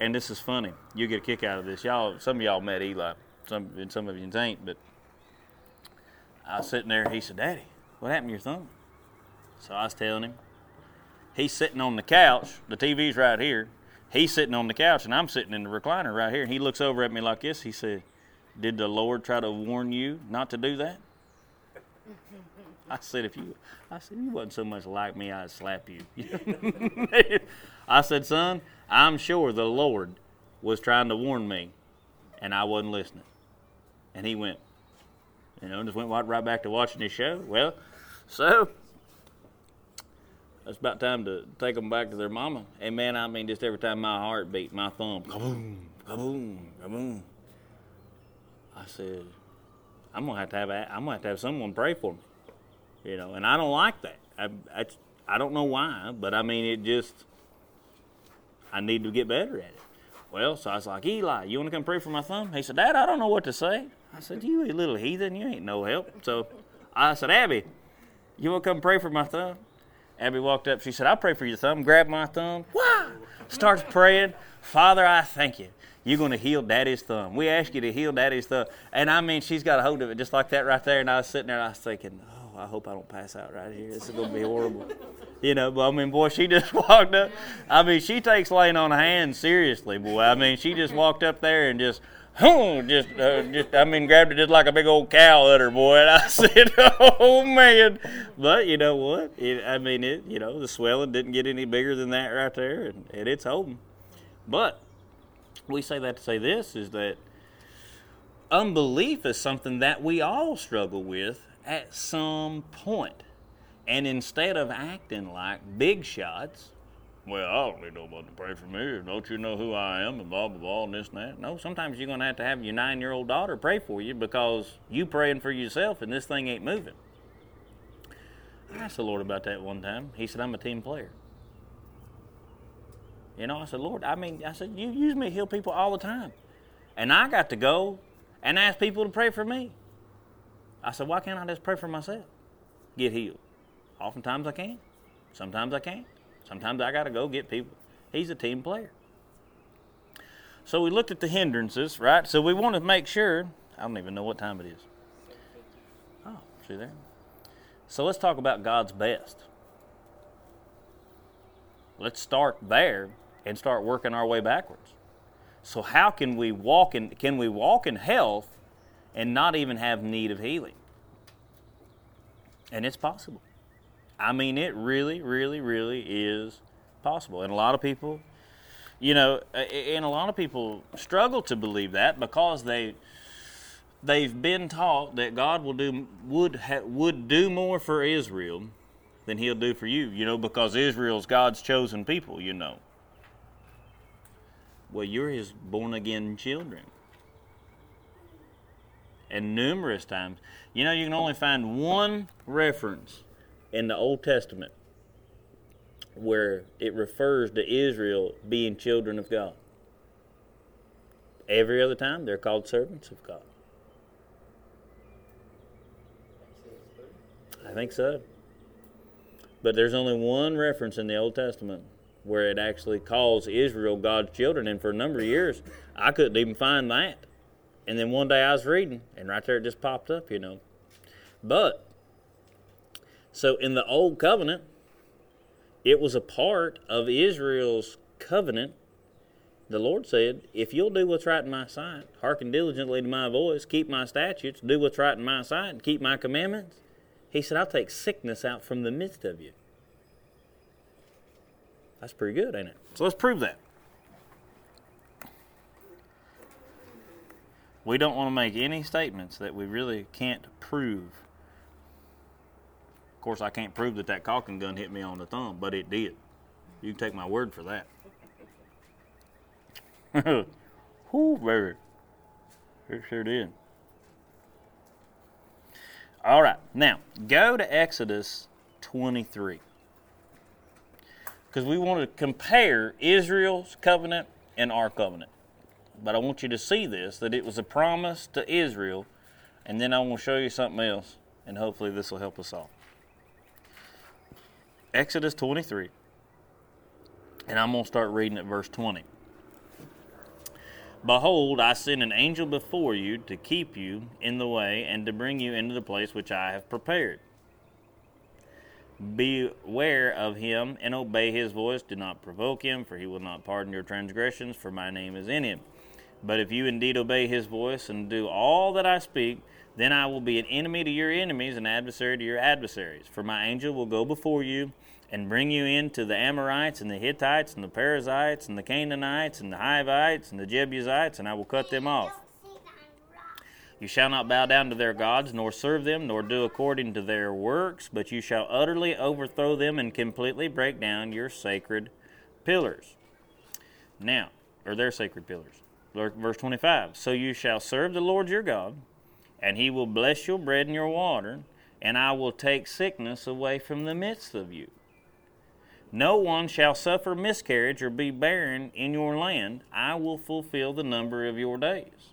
And this is funny. You get a kick out of this. Y'all, some of y'all met Eli. Some, and some of you ain't, but I was sitting there. He said, "Daddy, what happened to your thumb?" So I was telling him. He's sitting on the couch. The TV's right here. He's sitting on the couch, and I'm sitting in the recliner right here. And he looks over at me like this. He said, "Did the Lord try to warn you not to do that?" I said, "If you," I said, "You wasn't so much like me, I'd slap you." I said, "Son, I'm sure the Lord was trying to warn me, and I wasn't listening." And he went, you know, just went right back to watching his show. Well, so it's about time to take them back to their mama. And man, I mean, just every time my heart beat, my thumb, kaboom, kaboom, kaboom. I said, I'm gonna have to have I'm gonna have to have someone pray for me, you know. And I don't like that. I I, I don't know why, but I mean, it just I need to get better at it. Well, so I was like, Eli, you want to come pray for my thumb? He said, Dad, I don't know what to say. I said, You a little heathen, you ain't no help. So I said, Abby, you want to come pray for my thumb? Abby walked up. She said, I'll pray for your thumb. Grabbed my thumb. Wow! Starts praying. Father, I thank you. You're going to heal daddy's thumb. We ask you to heal daddy's thumb. And I mean, she's got a hold of it just like that right there. And I was sitting there and I was thinking, I hope I don't pass out right here. This is going to be horrible. You know, but I mean, boy, she just walked up. I mean, she takes laying on hands seriously, boy. I mean, she just walked up there and just just, uh, just, I mean, grabbed it just like a big old cow udder, boy. And I said, oh, man. But you know what? It, I mean, it, you know, the swelling didn't get any bigger than that right there, and, and it's holding. But we say that to say this is that unbelief is something that we all struggle with at some point. And instead of acting like big shots, well, I don't need nobody to pray for me. Don't you know who I am? And blah, blah, blah, and this and that. No, sometimes you're going to have to have your nine year old daughter pray for you because you praying for yourself and this thing ain't moving. I asked the Lord about that one time. He said, I'm a team player. You know, I said, Lord, I mean, I said, you use me to heal people all the time. And I got to go and ask people to pray for me. I said, why can't I just pray for myself? Get healed. Oftentimes I can. Sometimes I can't. Sometimes I got to go get people. He's a team player. So we looked at the hindrances, right? So we want to make sure. I don't even know what time it is. Oh, see there? So let's talk about God's best. Let's start there and start working our way backwards. So how can we walk in can we walk in health and not even have need of healing? And it's possible. I mean, it really, really, really is possible. And a lot of people, you know, and a lot of people struggle to believe that because they they've been taught that God will do would ha, would do more for Israel than He'll do for you. You know, because Israel's God's chosen people. You know. Well, you're His born again children and numerous times. You know, you can only find one reference in the Old Testament where it refers to Israel being children of God. Every other time, they're called servants of God. I think so. But there's only one reference in the Old Testament where it actually calls Israel God's children, and for a number of years, I couldn't even find that. And then one day I was reading, and right there it just popped up, you know. But, so in the Old Covenant, it was a part of Israel's covenant. The Lord said, If you'll do what's right in my sight, hearken diligently to my voice, keep my statutes, do what's right in my sight, and keep my commandments, He said, I'll take sickness out from the midst of you. That's pretty good, ain't it? So let's prove that. We don't want to make any statements that we really can't prove. Of course, I can't prove that that caulking gun hit me on the thumb, but it did. You can take my word for that. Whoo, baby. It sure did. All right, now go to Exodus 23 because we want to compare Israel's covenant and our covenant. But I want you to see this that it was a promise to Israel, and then I want to show you something else, and hopefully this will help us all. Exodus 23, and I'm going to start reading at verse 20. Behold, I send an angel before you to keep you in the way and to bring you into the place which I have prepared. Beware of him and obey his voice. Do not provoke him, for he will not pardon your transgressions, for my name is in him. But if you indeed obey his voice and do all that I speak, then I will be an enemy to your enemies, and adversary to your adversaries. For my angel will go before you and bring you into the Amorites and the Hittites and the Perizzites and the Canaanites and the Hivites and the Jebusites, and I will cut them off. You shall not bow down to their gods, nor serve them, nor do according to their works, but you shall utterly overthrow them and completely break down your sacred pillars. Now, or their sacred pillars. Verse 25 So you shall serve the Lord your God, and he will bless your bread and your water, and I will take sickness away from the midst of you. No one shall suffer miscarriage or be barren in your land. I will fulfill the number of your days.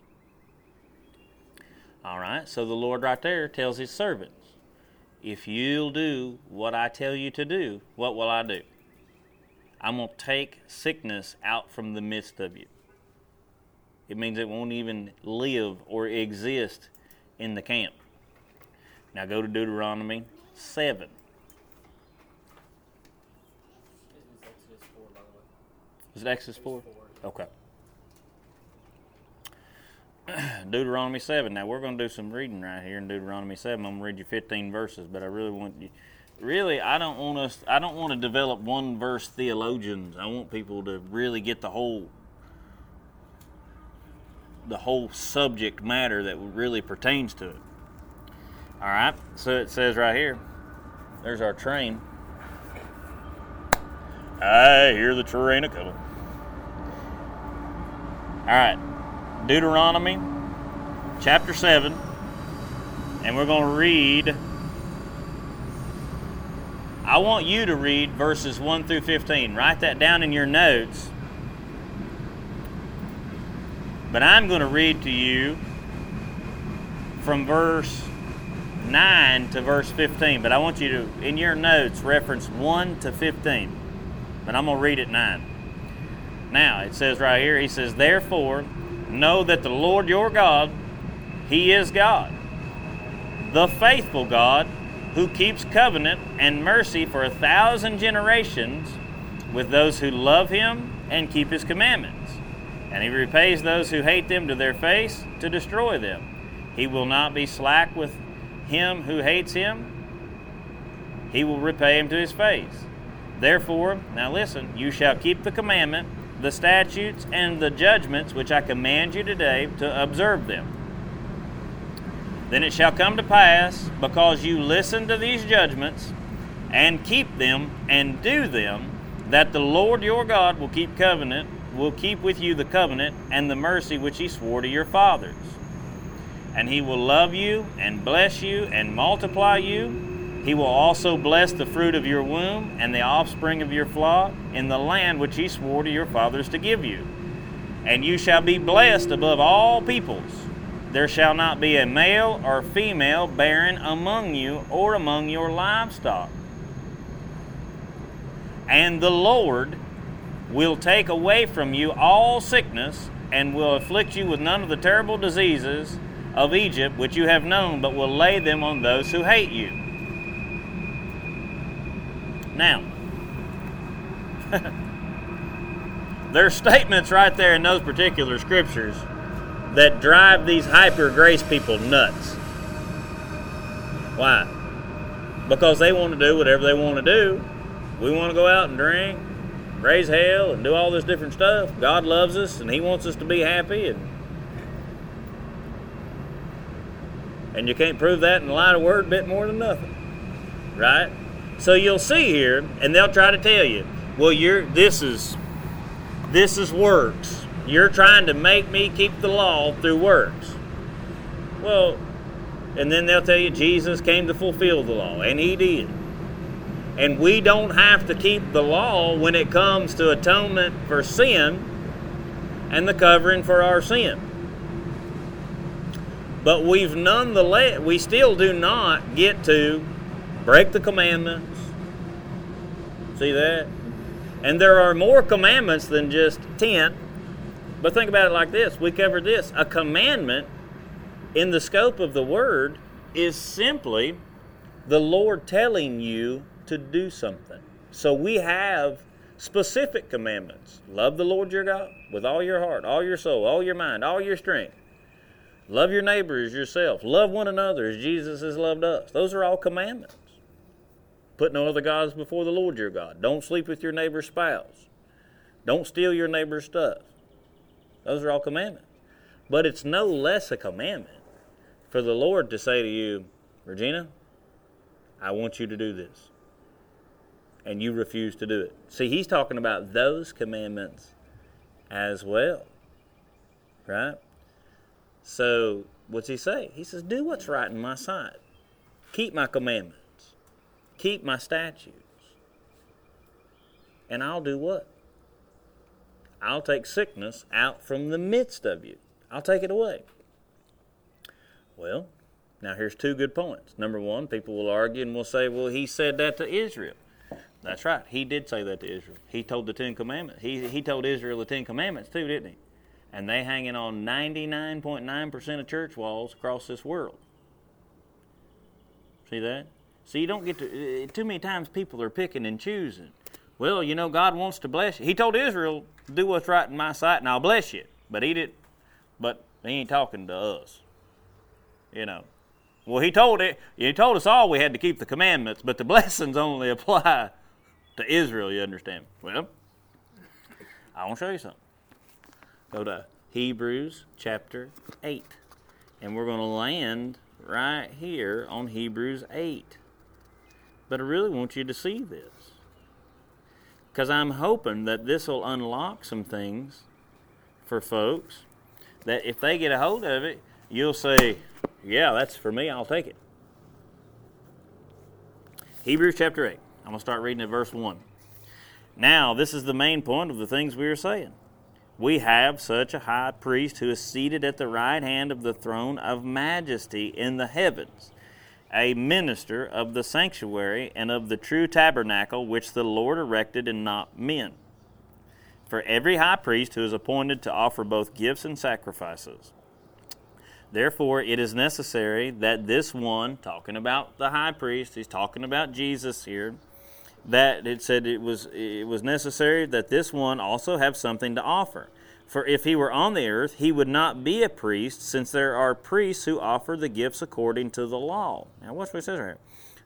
All right, so the Lord right there tells his servants, if you'll do what I tell you to do, what will I do? I'm going to take sickness out from the midst of you. It means it won't even live or exist in the camp. Now go to Deuteronomy 7. Is it Exodus 4? Okay. Deuteronomy 7. Now, we're going to do some reading right here in Deuteronomy 7. I'm going to read you 15 verses, but I really want you. Really, I don't want us. I don't want to develop one verse theologians. I want people to really get the whole, the whole subject matter that really pertains to it. All right. So it says right here. There's our train. I hear the train a coming. All right. Deuteronomy chapter 7, and we're going to read. I want you to read verses 1 through 15. Write that down in your notes. But I'm going to read to you from verse 9 to verse 15. But I want you to, in your notes, reference 1 to 15. But I'm going to read it 9. Now, it says right here, he says, Therefore, know that the Lord your God, He is God, the faithful God who keeps covenant and mercy for a thousand generations with those who love Him and keep His commandments. And He repays those who hate them to their face to destroy them. He will not be slack with him who hates Him, He will repay him to His face. Therefore, now listen, you shall keep the commandment the statutes and the judgments which I command you today to observe them. Then it shall come to pass, because you listen to these judgments and keep them and do them, that the Lord your God will keep covenant, will keep with you the covenant and the mercy which he swore to your fathers. And he will love you and bless you and multiply you he will also bless the fruit of your womb and the offspring of your flock in the land which he swore to your fathers to give you. And you shall be blessed above all peoples. There shall not be a male or female barren among you or among your livestock. And the Lord will take away from you all sickness and will afflict you with none of the terrible diseases of Egypt which you have known, but will lay them on those who hate you. Now, there are statements right there in those particular scriptures that drive these hyper grace people nuts. Why? Because they want to do whatever they want to do. We want to go out and drink, raise hell, and do all this different stuff. God loves us and He wants us to be happy, and and you can't prove that in a light of word bit more than nothing, right? So you'll see here, and they'll try to tell you, well, you're this is this is works. You're trying to make me keep the law through works. Well, and then they'll tell you Jesus came to fulfill the law, and he did. And we don't have to keep the law when it comes to atonement for sin and the covering for our sin. But we've nonetheless, we still do not get to break the commandments. See that? And there are more commandments than just 10. But think about it like this we covered this. A commandment in the scope of the word is simply the Lord telling you to do something. So we have specific commandments. Love the Lord your God with all your heart, all your soul, all your mind, all your strength. Love your neighbor as yourself. Love one another as Jesus has loved us. Those are all commandments. Put no other gods before the Lord your God. Don't sleep with your neighbor's spouse. Don't steal your neighbor's stuff. Those are all commandments. But it's no less a commandment for the Lord to say to you, Regina, I want you to do this. And you refuse to do it. See, he's talking about those commandments as well. Right? So, what's he say? He says, Do what's right in my sight. Keep my commandments. Keep my statutes. And I'll do what? I'll take sickness out from the midst of you. I'll take it away. Well, now here's two good points. Number one, people will argue and will say, well, he said that to Israel. That's right. He did say that to Israel. He told the Ten Commandments. He, he told Israel the Ten Commandments too, didn't he? And they hanging on 99.9% of church walls across this world. See that? So you don't get to, uh, too many times people are picking and choosing. Well, you know, God wants to bless you. He told Israel, do what's right in my sight and I'll bless you. But he did, but he ain't talking to us. You know. Well, he told it, he told us all we had to keep the commandments, but the blessings only apply to Israel, you understand? Well, I want to show you something. Go to Hebrews chapter 8. And we're going to land right here on Hebrews 8. But I really want you to see this. Because I'm hoping that this will unlock some things for folks that if they get a hold of it, you'll say, Yeah, that's for me, I'll take it. Hebrews chapter 8. I'm going to start reading at verse 1. Now, this is the main point of the things we are saying. We have such a high priest who is seated at the right hand of the throne of majesty in the heavens a minister of the sanctuary and of the true tabernacle which the Lord erected and not men. For every high priest who is appointed to offer both gifts and sacrifices. Therefore, it is necessary that this one, talking about the high priest, he's talking about Jesus here, that it said it was, it was necessary that this one also have something to offer. For if he were on the earth, he would not be a priest, since there are priests who offer the gifts according to the law. Now, watch what it says right here.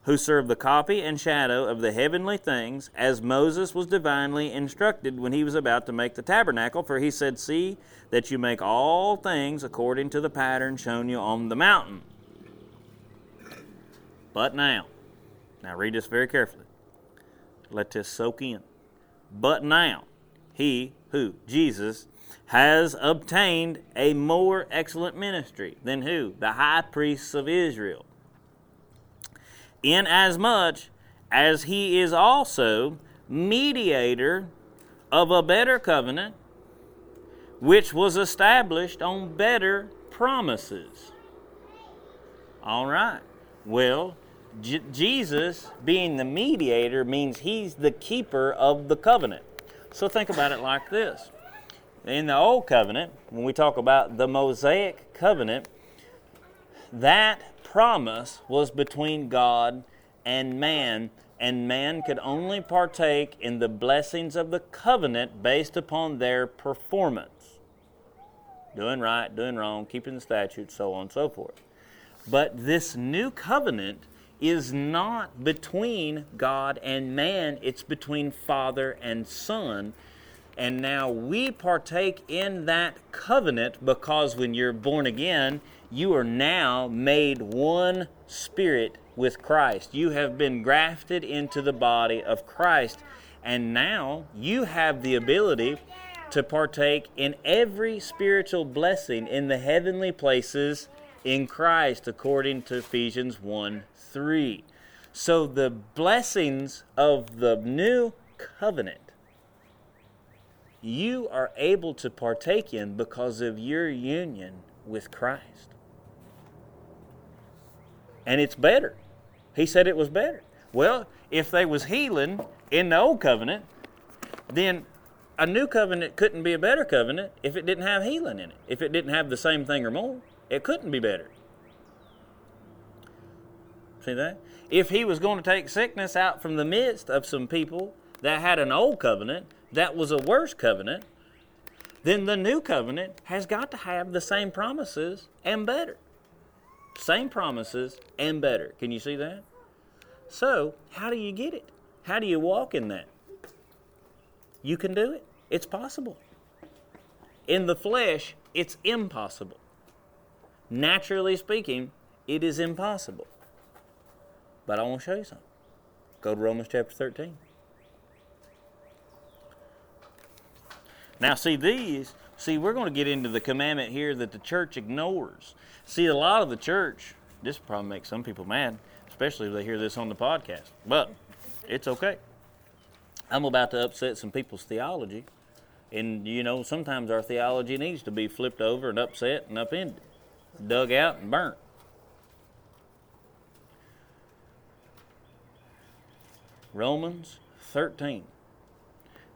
Who serve the copy and shadow of the heavenly things, as Moses was divinely instructed when he was about to make the tabernacle. For he said, See that you make all things according to the pattern shown you on the mountain. But now, now read this very carefully. Let this soak in. But now, he who? Jesus has obtained a more excellent ministry than who? The high priests of Israel. Inasmuch as he is also mediator of a better covenant, which was established on better promises. All right. Well, J- Jesus being the mediator means he's the keeper of the covenant. So think about it like this. In the old covenant, when we talk about the Mosaic covenant, that promise was between God and man, and man could only partake in the blessings of the covenant based upon their performance. Doing right, doing wrong, keeping the statutes, so on and so forth. But this new covenant is not between God and man, it's between Father and Son. And now we partake in that covenant because when you're born again, you are now made one spirit with Christ. You have been grafted into the body of Christ. And now you have the ability to partake in every spiritual blessing in the heavenly places in Christ, according to Ephesians 1 3. So the blessings of the new covenant you are able to partake in because of your union with Christ. And it's better. He said it was better. Well, if they was healing in the old covenant, then a new covenant couldn't be a better covenant if it didn't have healing in it. If it didn't have the same thing or more, it couldn't be better. See that? If he was going to take sickness out from the midst of some people that had an old covenant that was a worse covenant, then the new covenant has got to have the same promises and better. Same promises and better. Can you see that? So, how do you get it? How do you walk in that? You can do it. It's possible. In the flesh, it's impossible. Naturally speaking, it is impossible. But I want to show you something. Go to Romans chapter 13. Now, see, these, see, we're going to get into the commandment here that the church ignores. See, a lot of the church, this probably makes some people mad, especially if they hear this on the podcast, but it's okay. I'm about to upset some people's theology. And, you know, sometimes our theology needs to be flipped over and upset and upended, dug out and burnt. Romans 13.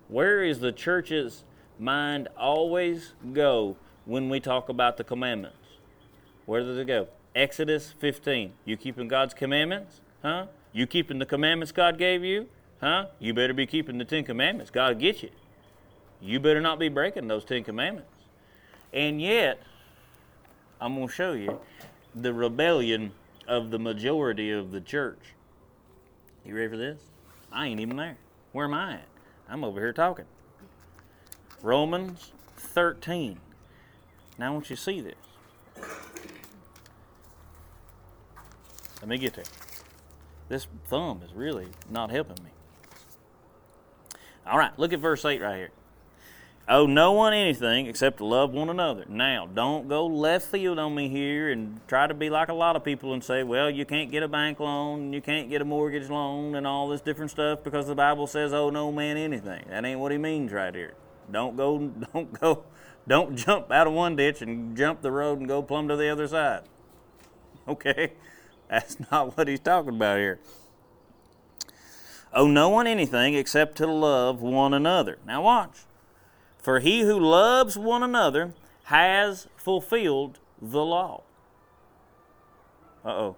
Where is the church's mind always go when we talk about the commandments? Where does it go? Exodus 15. You keeping God's commandments? Huh? You keeping the commandments God gave you? Huh? You better be keeping the Ten Commandments. God get you. You better not be breaking those Ten Commandments. And yet, I'm going to show you the rebellion of the majority of the church. You ready for this? I ain't even there. Where am I at? I'm over here talking. Romans 13. Now I want you to see this. Let me get there. This thumb is really not helping me. All right, look at verse 8 right here. Owe no one anything except to love one another. Now, don't go left field on me here and try to be like a lot of people and say, well, you can't get a bank loan, you can't get a mortgage loan, and all this different stuff because the Bible says, owe no man anything. That ain't what he means right here. Don't go, don't go, don't jump out of one ditch and jump the road and go plumb to the other side. Okay? That's not what he's talking about here. Owe no one anything except to love one another. Now, watch. For he who loves one another has fulfilled the law. Uh oh.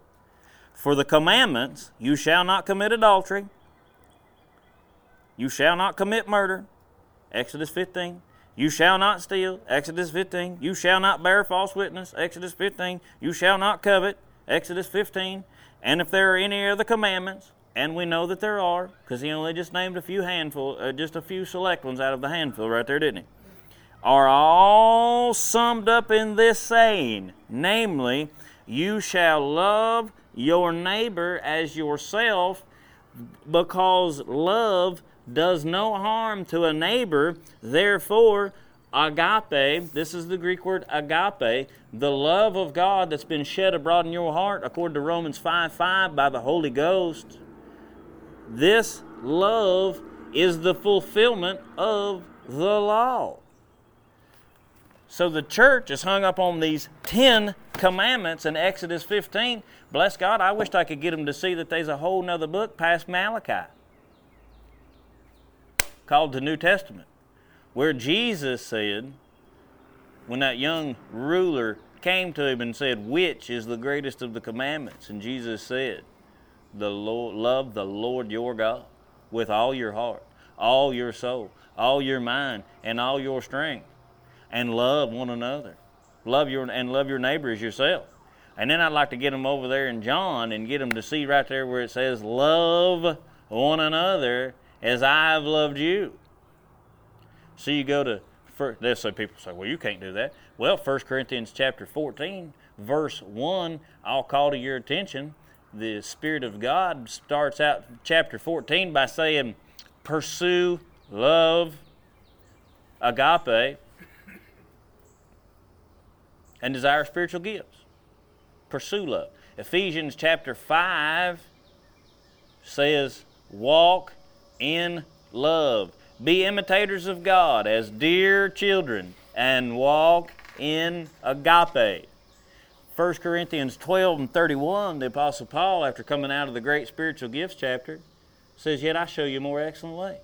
For the commandments, you shall not commit adultery, you shall not commit murder, Exodus 15. You shall not steal, Exodus 15. You shall not bear false witness, Exodus 15. You shall not covet, Exodus 15. And if there are any other commandments, and we know that there are, because he only just named a few handful, uh, just a few select ones out of the handful right there, didn't he? Are all summed up in this saying, namely, you shall love your neighbor as yourself, because love does no harm to a neighbor. Therefore, agape, this is the Greek word agape, the love of God that's been shed abroad in your heart, according to Romans 5 5, by the Holy Ghost this love is the fulfillment of the law. So the church is hung up on these 10 commandments in Exodus 15. Bless God, I wished I could get them to see that there's a whole nother book past Malachi called the New Testament, where Jesus said, when that young ruler came to him and said, Which is the greatest of the commandments? And Jesus said, the Lord, Love the Lord your God with all your heart, all your soul, all your mind, and all your strength, and love one another. Love your and love your neighbor as yourself. And then I'd like to get them over there in John and get them to see right there where it says, Love one another as I've loved you. So you go to first, some people say, well, you can't do that. Well, 1 Corinthians chapter 14, verse 1, I'll call to your attention. The Spirit of God starts out chapter 14 by saying, pursue love, agape, and desire spiritual gifts. Pursue love. Ephesians chapter 5 says, walk in love. Be imitators of God as dear children and walk in agape. 1 Corinthians 12 and 31, the Apostle Paul, after coming out of the great spiritual gifts chapter, says, Yet I show you a more excellent way.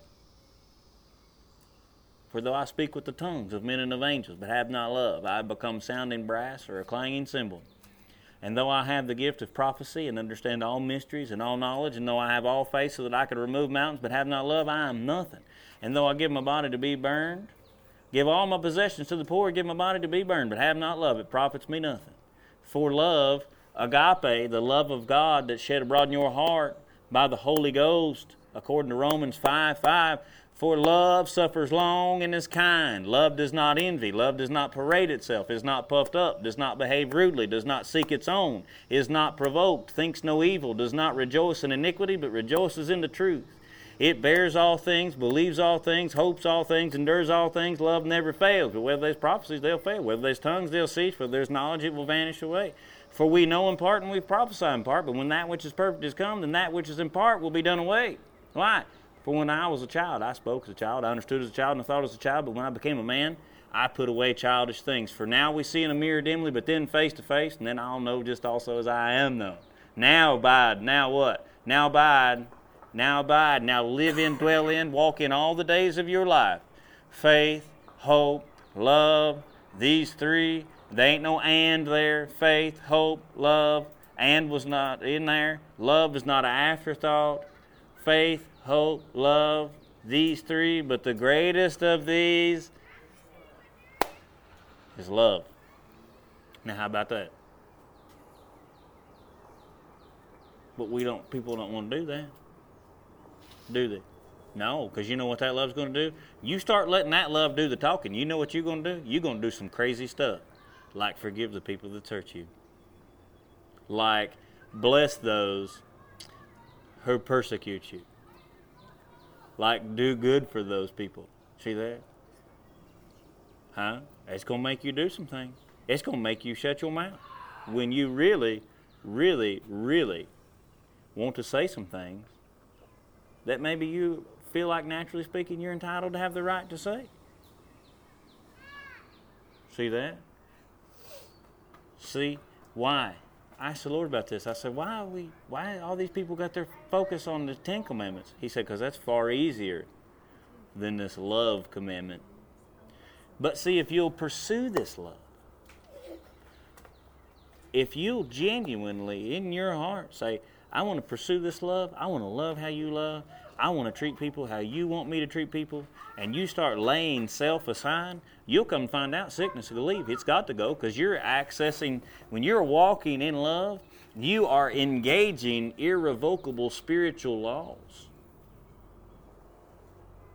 For though I speak with the tongues of men and of angels, but have not love, I become sounding brass or a clanging cymbal. And though I have the gift of prophecy and understand all mysteries and all knowledge, and though I have all faith so that I could remove mountains, but have not love, I am nothing. And though I give my body to be burned, give all my possessions to the poor, give my body to be burned, but have not love, it profits me nothing. For love, agape, the love of God that's shed abroad in your heart by the Holy Ghost, according to Romans 5 5, for love suffers long and is kind. Love does not envy. Love does not parade itself, is not puffed up, does not behave rudely, does not seek its own, is not provoked, thinks no evil, does not rejoice in iniquity, but rejoices in the truth. It bears all things, believes all things, hopes all things, endures all things. Love never fails. But whether there's prophecies, they'll fail. Whether there's tongues, they'll cease. Whether there's knowledge, it will vanish away. For we know in part and we prophesy in part. But when that which is perfect is come, then that which is in part will be done away. Why? For when I was a child, I spoke as a child, I understood as a child, and I thought as a child. But when I became a man, I put away childish things. For now we see in a mirror dimly, but then face to face, and then I'll know just also as I am known. Now abide. Now what? Now abide now abide, now live in, dwell in, walk in all the days of your life. Faith, hope, love, these three. There ain't no and there. Faith, hope, love. And was not in there. Love is not an afterthought. Faith, hope, love, these three. But the greatest of these is love. Now, how about that? But we don't, people don't want to do that do they? No, because you know what that love's going to do? You start letting that love do the talking. You know what you're going to do? You're going to do some crazy stuff, like forgive the people that hurt you, like bless those who persecute you, like do good for those people. See that? Huh? It's going to make you do some things. It's going to make you shut your mouth when you really, really, really want to say some things that maybe you feel like, naturally speaking, you're entitled to have the right to say. See that? See why? I asked the Lord about this. I said, "Why we? Why all these people got their focus on the Ten Commandments?" He said, "Because that's far easier than this love commandment." But see, if you'll pursue this love, if you'll genuinely in your heart say, I want to pursue this love. I want to love how you love. I want to treat people how you want me to treat people. And you start laying self aside, you'll come find out sickness will leave. It's got to go because you're accessing, when you're walking in love, you are engaging irrevocable spiritual laws.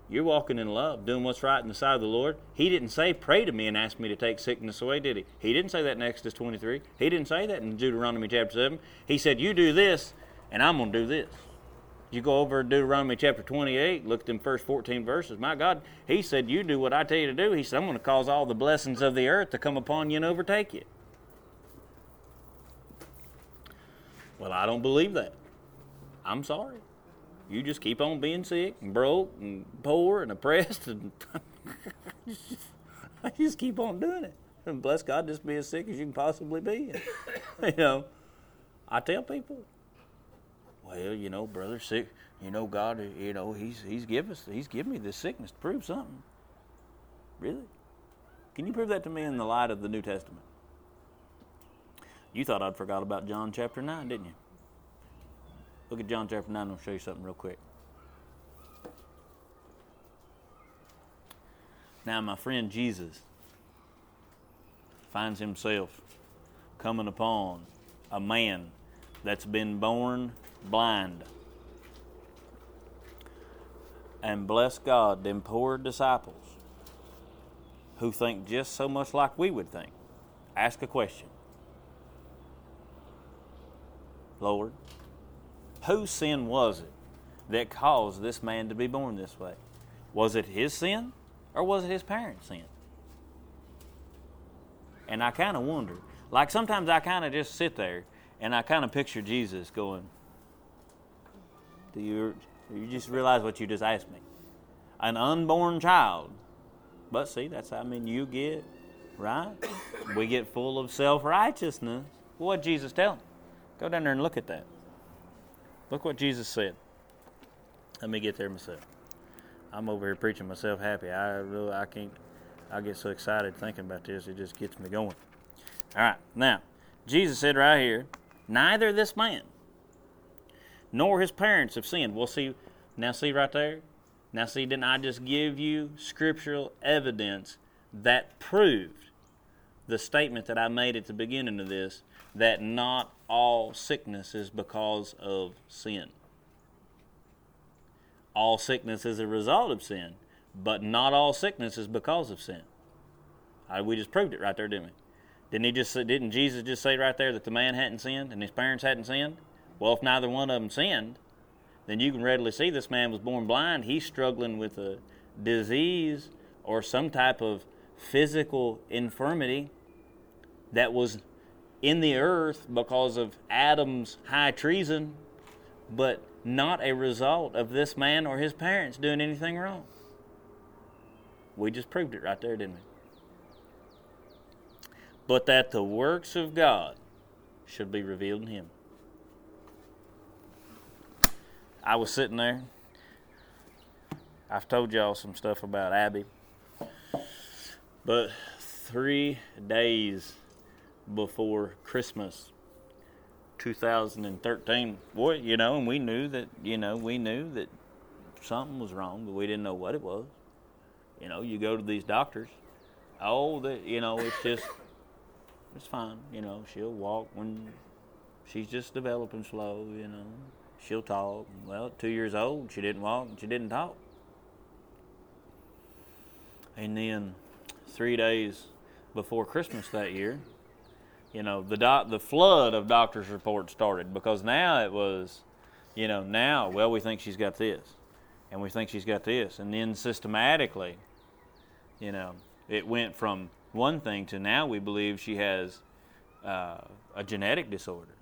You're walking in love, doing what's right in the sight of the Lord. He didn't say, Pray to me and ask me to take sickness away, did he? He didn't say that in Exodus 23. He didn't say that in Deuteronomy chapter 7. He said, You do this, and I'm going to do this. You go over to Deuteronomy chapter 28, look at them first 14 verses. My God, he said, You do what I tell you to do. He said, I'm going to cause all the blessings of the earth to come upon you and overtake you. Well, I don't believe that. I'm sorry. You just keep on being sick and broke and poor and oppressed, and I just keep on doing it. And bless God, just be as sick as you can possibly be. you know, I tell people, well, you know, brother, sick. You know, God, you know, He's He's given us, He's given me this sickness to prove something. Really? Can you prove that to me in the light of the New Testament? You thought I'd forgot about John chapter nine, didn't you? Look at John chapter nine. I'll show you something real quick. Now, my friend Jesus finds himself coming upon a man that's been born blind. And bless God, them poor disciples who think just so much like we would think. Ask a question Lord, whose sin was it that caused this man to be born this way? Was it his sin or was it his parents' sin? And I kind of wonder. Like sometimes I kind of just sit there and I kind of picture Jesus going, Do you, do you just realize what you just asked me? An unborn child. But see, that's, how I mean, you get, right? we get full of self righteousness. What Jesus tell? Go down there and look at that. Look what Jesus said. Let me get there myself. I'm over here preaching myself happy. I really, I can't, I get so excited thinking about this. It just gets me going. All right. Now, Jesus said right here, neither this man nor his parents have sinned. We'll see. Now, see right there? Now, see, didn't I just give you scriptural evidence that proved the statement that I made at the beginning of this that not all sickness is because of sin? All sickness is a result of sin, but not all sickness is because of sin. I, we just proved it right there, didn't we? Didn't he just didn't Jesus just say right there that the man hadn't sinned and his parents hadn't sinned? Well, if neither one of them sinned, then you can readily see this man was born blind. He's struggling with a disease or some type of physical infirmity that was in the earth because of Adam's high treason, but not a result of this man or his parents doing anything wrong. We just proved it right there, didn't we? But that the works of God should be revealed in him. I was sitting there. I've told y'all some stuff about Abby. But three days before Christmas 2013, boy, you know, and we knew that, you know, we knew that something was wrong, but we didn't know what it was. You know, you go to these doctors. Oh, that you know, it's just it's fine. You know, she'll walk when she's just developing slow. You know, she'll talk. Well, two years old, she didn't walk she didn't talk. And then three days before Christmas that year, you know, the doc, the flood of doctors' reports started because now it was, you know, now well we think she's got this, and we think she's got this, and then systematically, you know, it went from one thing to now we believe she has uh, a genetic disorder,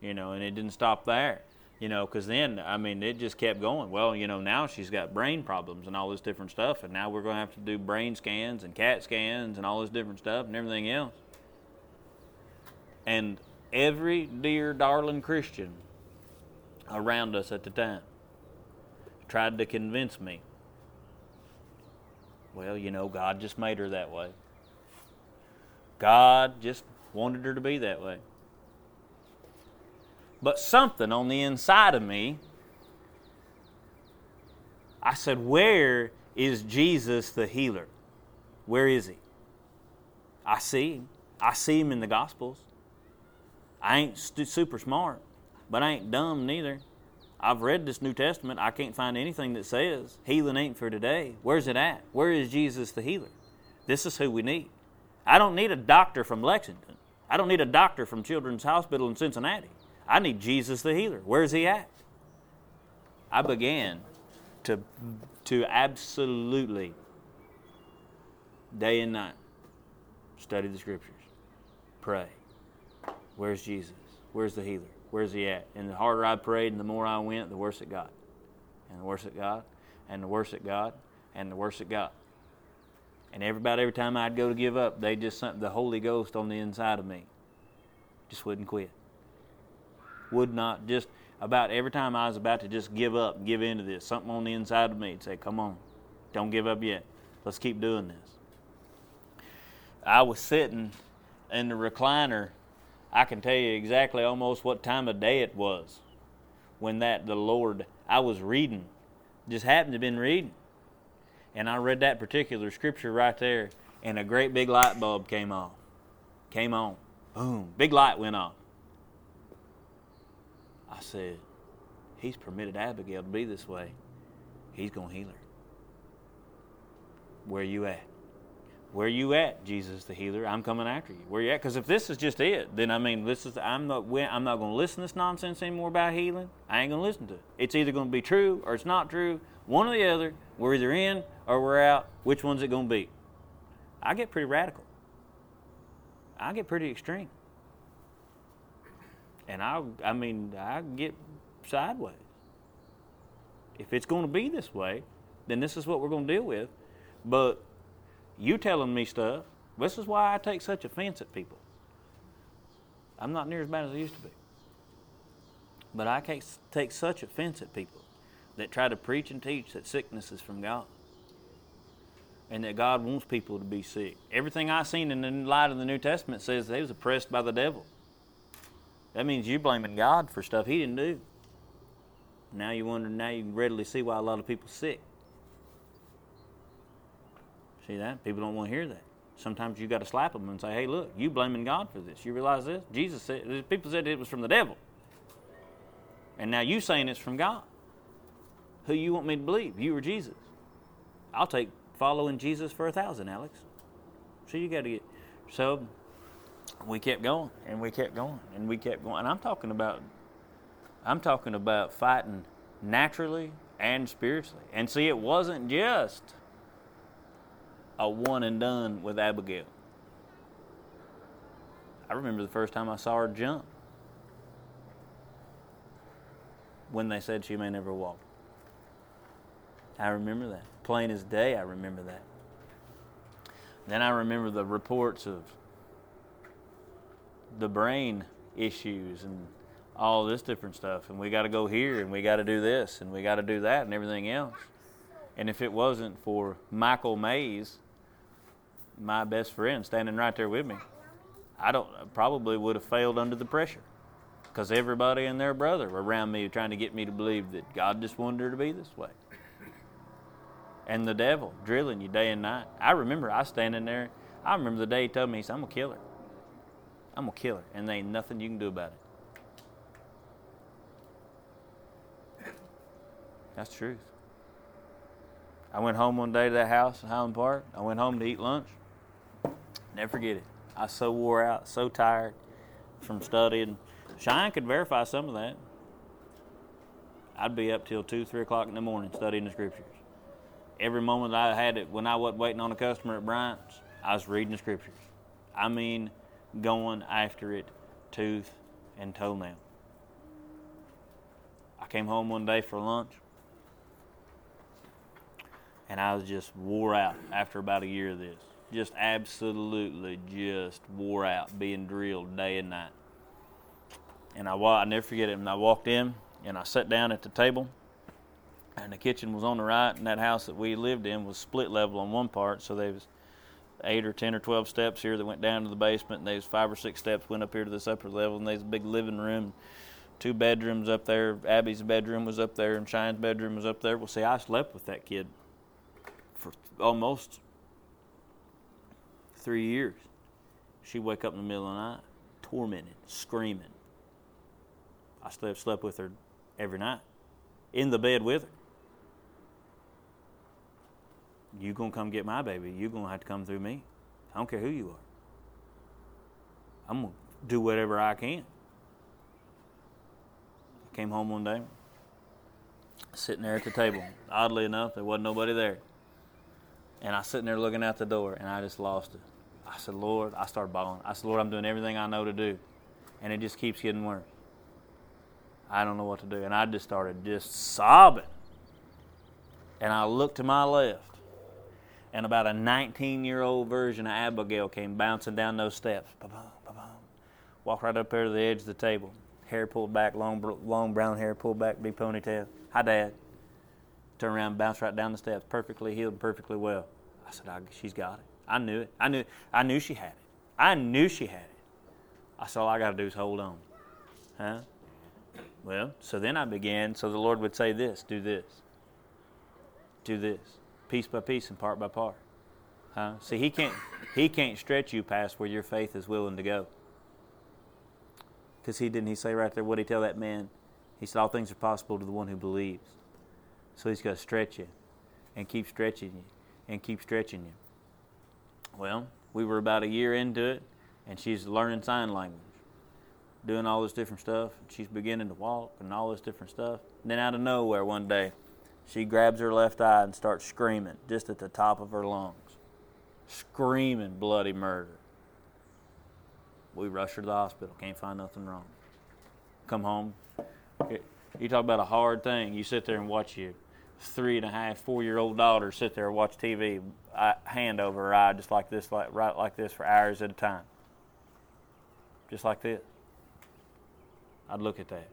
you know, and it didn't stop there you know, because then, I mean, it just kept going. Well, you know, now she's got brain problems and all this different stuff, and now we're going to have to do brain scans and CAT scans and all this different stuff and everything else. And every dear, darling Christian around us at the time tried to convince me, well, you know, God just made her that way. God just wanted her to be that way but something on the inside of me. I said, Where is Jesus the healer? Where is he? I see him. I see him in the Gospels. I ain't st- super smart, but I ain't dumb neither. I've read this New Testament. I can't find anything that says healing ain't for today. Where's it at? Where is Jesus the healer? This is who we need. I don't need a doctor from Lexington. I don't need a doctor from Children's Hospital in Cincinnati. I need Jesus the healer. Where's he at? I began to, to absolutely, day and night, study the scriptures, pray. Where's Jesus? Where's the healer? Where's he at? And the harder I prayed and the more I went, the worse it got. And the worse it got, and the worse it got, and the worse it got. And everybody, every time I'd go to give up, they just the Holy Ghost on the inside of me just wouldn't quit. Would not just about every time I was about to just give up give in to this, something on the inside of me would say, Come on, don't give up yet. Let's keep doing this. I was sitting in the recliner. I can tell you exactly almost what time of day it was when that the Lord I was reading, just happened to have been reading. And I read that particular scripture right there, and a great big light bulb came on. Came on. Boom. Big light went off. I said, He's permitted Abigail to be this way. He's going to heal her. Where you at? Where you at, Jesus the healer? I'm coming after you. Where you at? Because if this is just it, then I mean, this is I'm not I'm not going to listen to this nonsense anymore about healing. I ain't going to listen to it. It's either going to be true or it's not true. One or the other. We're either in or we're out. Which one's it going to be? I get pretty radical. I get pretty extreme. And I, I mean, I get sideways. If it's going to be this way, then this is what we're going to deal with. But you telling me stuff, this is why I take such offense at people. I'm not near as bad as I used to be. But I can't take such offense at people that try to preach and teach that sickness is from God and that God wants people to be sick. Everything I've seen in the light of the New Testament says they was oppressed by the devil. That means you're blaming God for stuff He didn't do. Now you wonder. Now you can readily see why a lot of people sick. See that? People don't want to hear that. Sometimes you got to slap them and say, "Hey, look, you blaming God for this. You realize this? Jesus said. People said it was from the devil, and now you saying it's from God. Who you want me to believe? You or Jesus? I'll take following Jesus for a thousand, Alex. So you got to get. So we kept going and we kept going and we kept going. And I'm talking about, I'm talking about fighting naturally and spiritually. And see, it wasn't just a one and done with Abigail. I remember the first time I saw her jump when they said she may never walk. I remember that plain as day, I remember that. Then I remember the reports of the brain issues and all this different stuff. And we got to go here and we got to do this and we got to do that and everything else. And if it wasn't for Michael Mays, my best friend, standing right there with me, I don't probably would have failed under the pressure because everybody and their brother around me trying to get me to believe that God just wanted her to be this way and the devil drilling you day and night. I remember I standing there. I remember the day he told me, he said, I'm going to kill her. I'm to kill her. And there ain't nothing you can do about it. That's the truth. I went home one day to that house in Highland Park. I went home to eat lunch. Never forget it. I was so wore out, so tired from studying. Shine could verify some of that. I'd be up till 2, 3 o'clock in the morning studying the scriptures every moment I had it when I wasn't waiting on a customer at Bryant's, I was reading the scriptures. I mean, going after it tooth and toenail. I came home one day for lunch and I was just wore out after about a year of this. Just absolutely just wore out being drilled day and night. And I, I never forget it. And I walked in and I sat down at the table and the kitchen was on the right, and that house that we lived in was split level on one part, so there was eight or ten or twelve steps here that went down to the basement, and was five or six steps went up here to this upper level, and there's a big living room, two bedrooms up there. Abby's bedroom was up there, and Shine's bedroom was up there. Well, see, I slept with that kid for almost three years. She'd wake up in the middle of the night, tormented, screaming. I slept slept with her every night, in the bed with her you gonna come get my baby. You're gonna have to come through me. I don't care who you are. I'm gonna do whatever I can. I came home one day, sitting there at the table. Oddly enough, there wasn't nobody there. And I sitting there looking out the door, and I just lost it. I said, Lord, I started bawling. I said, Lord, I'm doing everything I know to do, and it just keeps getting worse. I don't know what to do. And I just started just sobbing. And I looked to my left, and about a 19 year old version of Abigail came bouncing down those steps. Ba-boom, ba-boom. Walked right up there to the edge of the table. Hair pulled back, long, long brown hair pulled back, big ponytail. Hi, Dad. Turn around, bounce right down the steps, perfectly healed, perfectly well. I said, I, she's got it. I knew it. I knew, I knew she had it. I knew she had it. I said, all I got to do is hold on. Huh? Well, so then I began, so the Lord would say this, do this, do this, piece by piece and part by part. Huh? See, he can't, he can't stretch you past where your faith is willing to go. Because he didn't he say right there, what did he tell that man? He said, all things are possible to the one who believes. So he's got to stretch you and keep stretching you and keep stretching you. Well, we were about a year into it, and she's learning sign language, doing all this different stuff. She's beginning to walk and all this different stuff. And then out of nowhere, one day, she grabs her left eye and starts screaming just at the top of her lungs, screaming bloody murder. We rush her to the hospital. Can't find nothing wrong. Come home. You talk about a hard thing. You sit there and watch your three and a half, four year old daughter sit there and watch TV, hand over her eye, just like this, like right like this for hours at a time. Just like this. I'd look at that.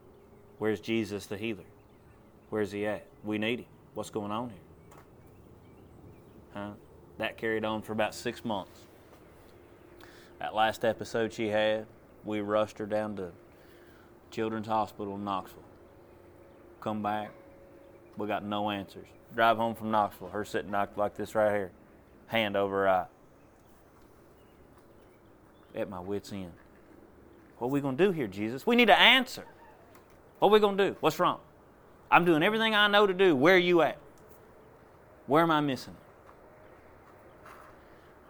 Where's Jesus the healer? Where's he at? We need him. What's going on here? Huh? That carried on for about six months. That last episode she had, we rushed her down to Children's Hospital in Knoxville. Come back, we got no answers. Drive home from Knoxville, her sitting like this right here, hand over eye. At my wits' end. What are we going to do here, Jesus? We need an answer. What are we going to do? What's wrong? I'm doing everything I know to do. Where are you at? Where am I missing?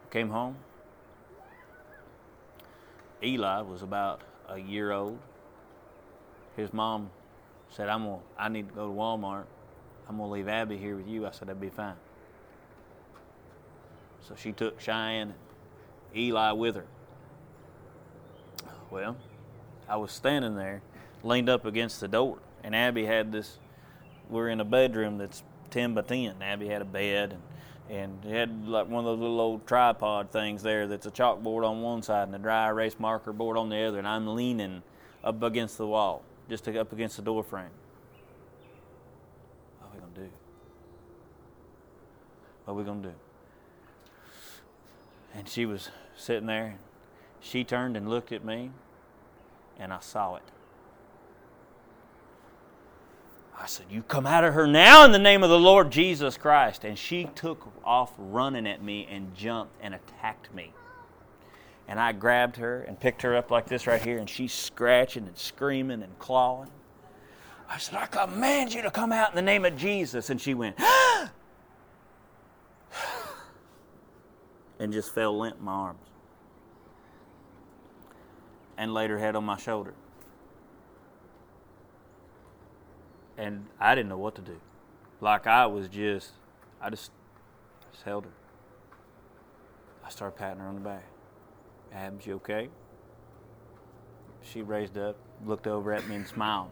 Came home. Eli was about a year old. His mom said, I'm gonna, I need to go to Walmart. I'm going to leave Abby here with you. I said, that'd be fine. So she took Cheyenne and Eli with her. Well, I was standing there, leaned up against the door, and Abby had this. We're in a bedroom that's 10 by 10. Abby had a bed, and and had like one of those little old tripod things there that's a chalkboard on one side and a dry erase marker board on the other, and I'm leaning up against the wall, just up against the door frame. What are we gonna do? What are we gonna do? And she was sitting there. She turned and looked at me, and I saw it. I said, You come out of her now in the name of the Lord Jesus Christ. And she took off running at me and jumped and attacked me. And I grabbed her and picked her up like this right here, and she's scratching and screaming and clawing. I said, I command you to come out in the name of Jesus. And she went, and just fell limp in my arms and laid her head on my shoulder. And I didn't know what to do. Like I was just, I just, just held her. I started patting her on the back. Abs, you okay? She raised up, looked over at me, and smiled.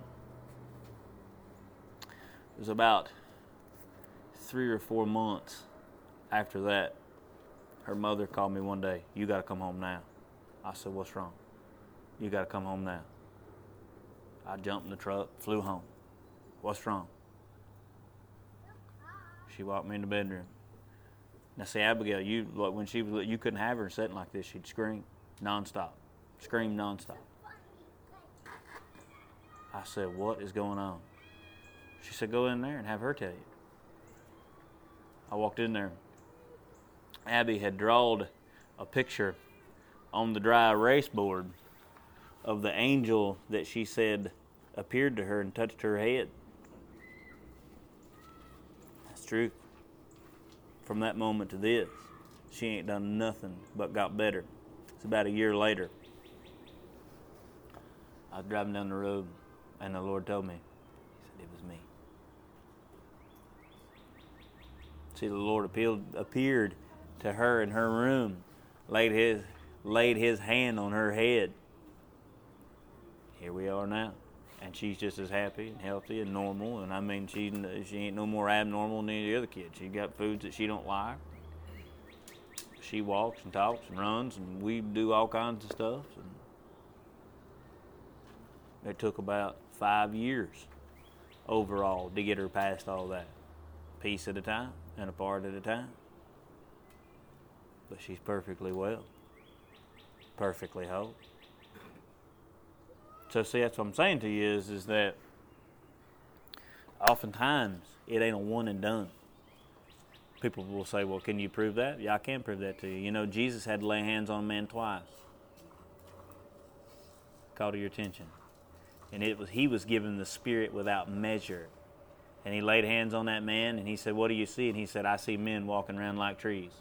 It was about three or four months after that. Her mother called me one day. You got to come home now. I said, What's wrong? You got to come home now. I jumped in the truck, flew home. What's wrong? She walked me in the bedroom. Now, see, Abigail, you when she was you couldn't have her sitting like this. She'd scream nonstop, scream nonstop. I said, "What is going on?" She said, "Go in there and have her tell you." I walked in there. Abby had drawn a picture on the dry erase board of the angel that she said appeared to her and touched her head truth. From that moment to this, she ain't done nothing but got better. It's about a year later. I was driving down the road, and the Lord told me, He said, It was me. See, the Lord appealed, appeared to her in her room, laid his, laid his hand on her head. Here we are now and she's just as happy and healthy and normal. And I mean, she she ain't no more abnormal than any of the other kid. She got foods that she don't like. she walks and talks and runs, and we do all kinds of stuff. And it took about five years overall to get her past all that, piece at a time and a part at a time. But she's perfectly well, perfectly whole. So see, that's what I'm saying to you is is that oftentimes it ain't a one and done. People will say, "Well, can you prove that?" Yeah, I can prove that to you. You know, Jesus had to lay hands on a man twice. Call to your attention, and it was he was given the Spirit without measure, and he laid hands on that man, and he said, "What do you see?" And he said, "I see men walking around like trees."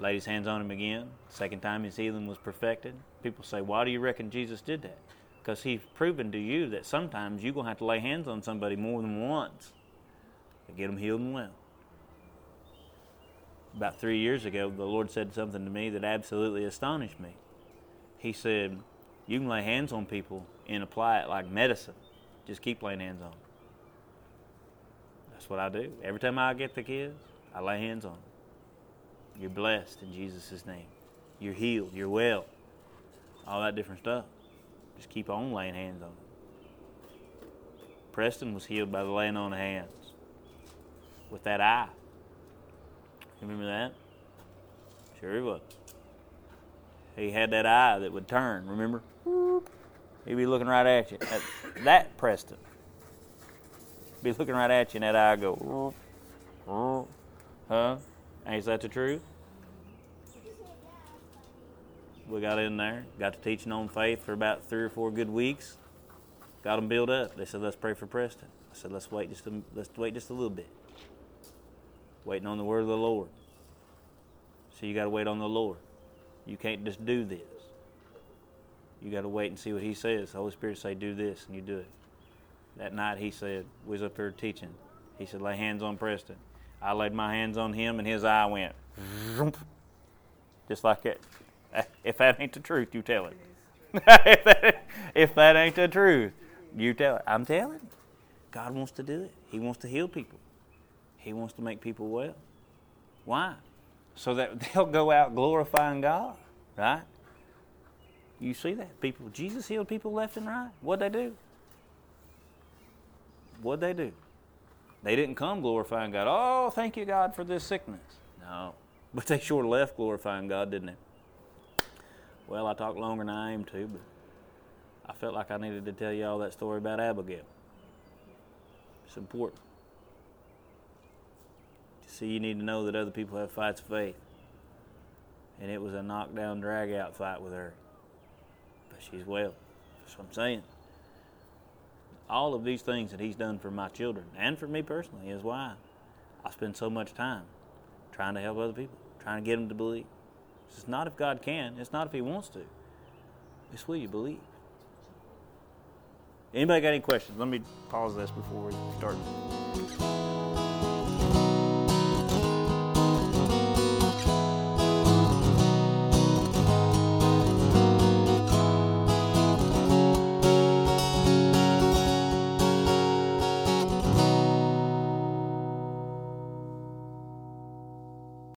Laid his hands on him again. Second time his healing was perfected. People say, "Why do you reckon Jesus did that?" Because he's proven to you that sometimes you're gonna have to lay hands on somebody more than once to get them healed and well about three years ago, the Lord said something to me that absolutely astonished me. He said, You can lay hands on people and apply it like medicine. Just keep laying hands on them. That's what I do. Every time I get the kids, I lay hands on them. You're blessed in Jesus' name. You're healed. You're well. All that different stuff. Just keep on laying hands on them. Preston was healed by the laying on of hands with that eye. You Remember that? Sure he was. He had that eye that would turn, remember? He'd be looking right at you. That, that Preston. Be looking right at you and that eye go, huh? Ain't that the truth? We got in there, got to teaching on faith for about three or four good weeks. Got them built up. They said, "Let's pray for Preston." I said, "Let's wait just a, let's wait just a little bit." waiting on the word of the Lord. So you got to wait on the Lord. You can't just do this. You got to wait and see what He says. The Holy Spirit say, "Do this," and you do it. That night, He said, we was up here teaching. He said, "Lay hands on Preston." I laid my hands on him, and his eye went, just like that. If that ain't the truth, you tell it. if, that, ain't the truth, you tell it. I'm telling. God wants to do it. He wants to heal people. He wants to make people well. Why? So that they'll go out glorifying God, right? You see that? People Jesus healed people left and right. What'd they do? What'd they do? They didn't come glorifying God. Oh, thank you, God, for this sickness. No. But they sure left glorifying God, didn't they? Well, I talked longer than I aim to, but I felt like I needed to tell you all that story about Abigail. It's important. You see, you need to know that other people have fights of faith. And it was a knockdown, drag out fight with her. But she's well. That's what I'm saying. All of these things that he's done for my children and for me personally is why I spend so much time trying to help other people, trying to get them to believe. It's not if God can, it's not if he wants to. It's will you believe. Anybody got any questions? Let me pause this before we start.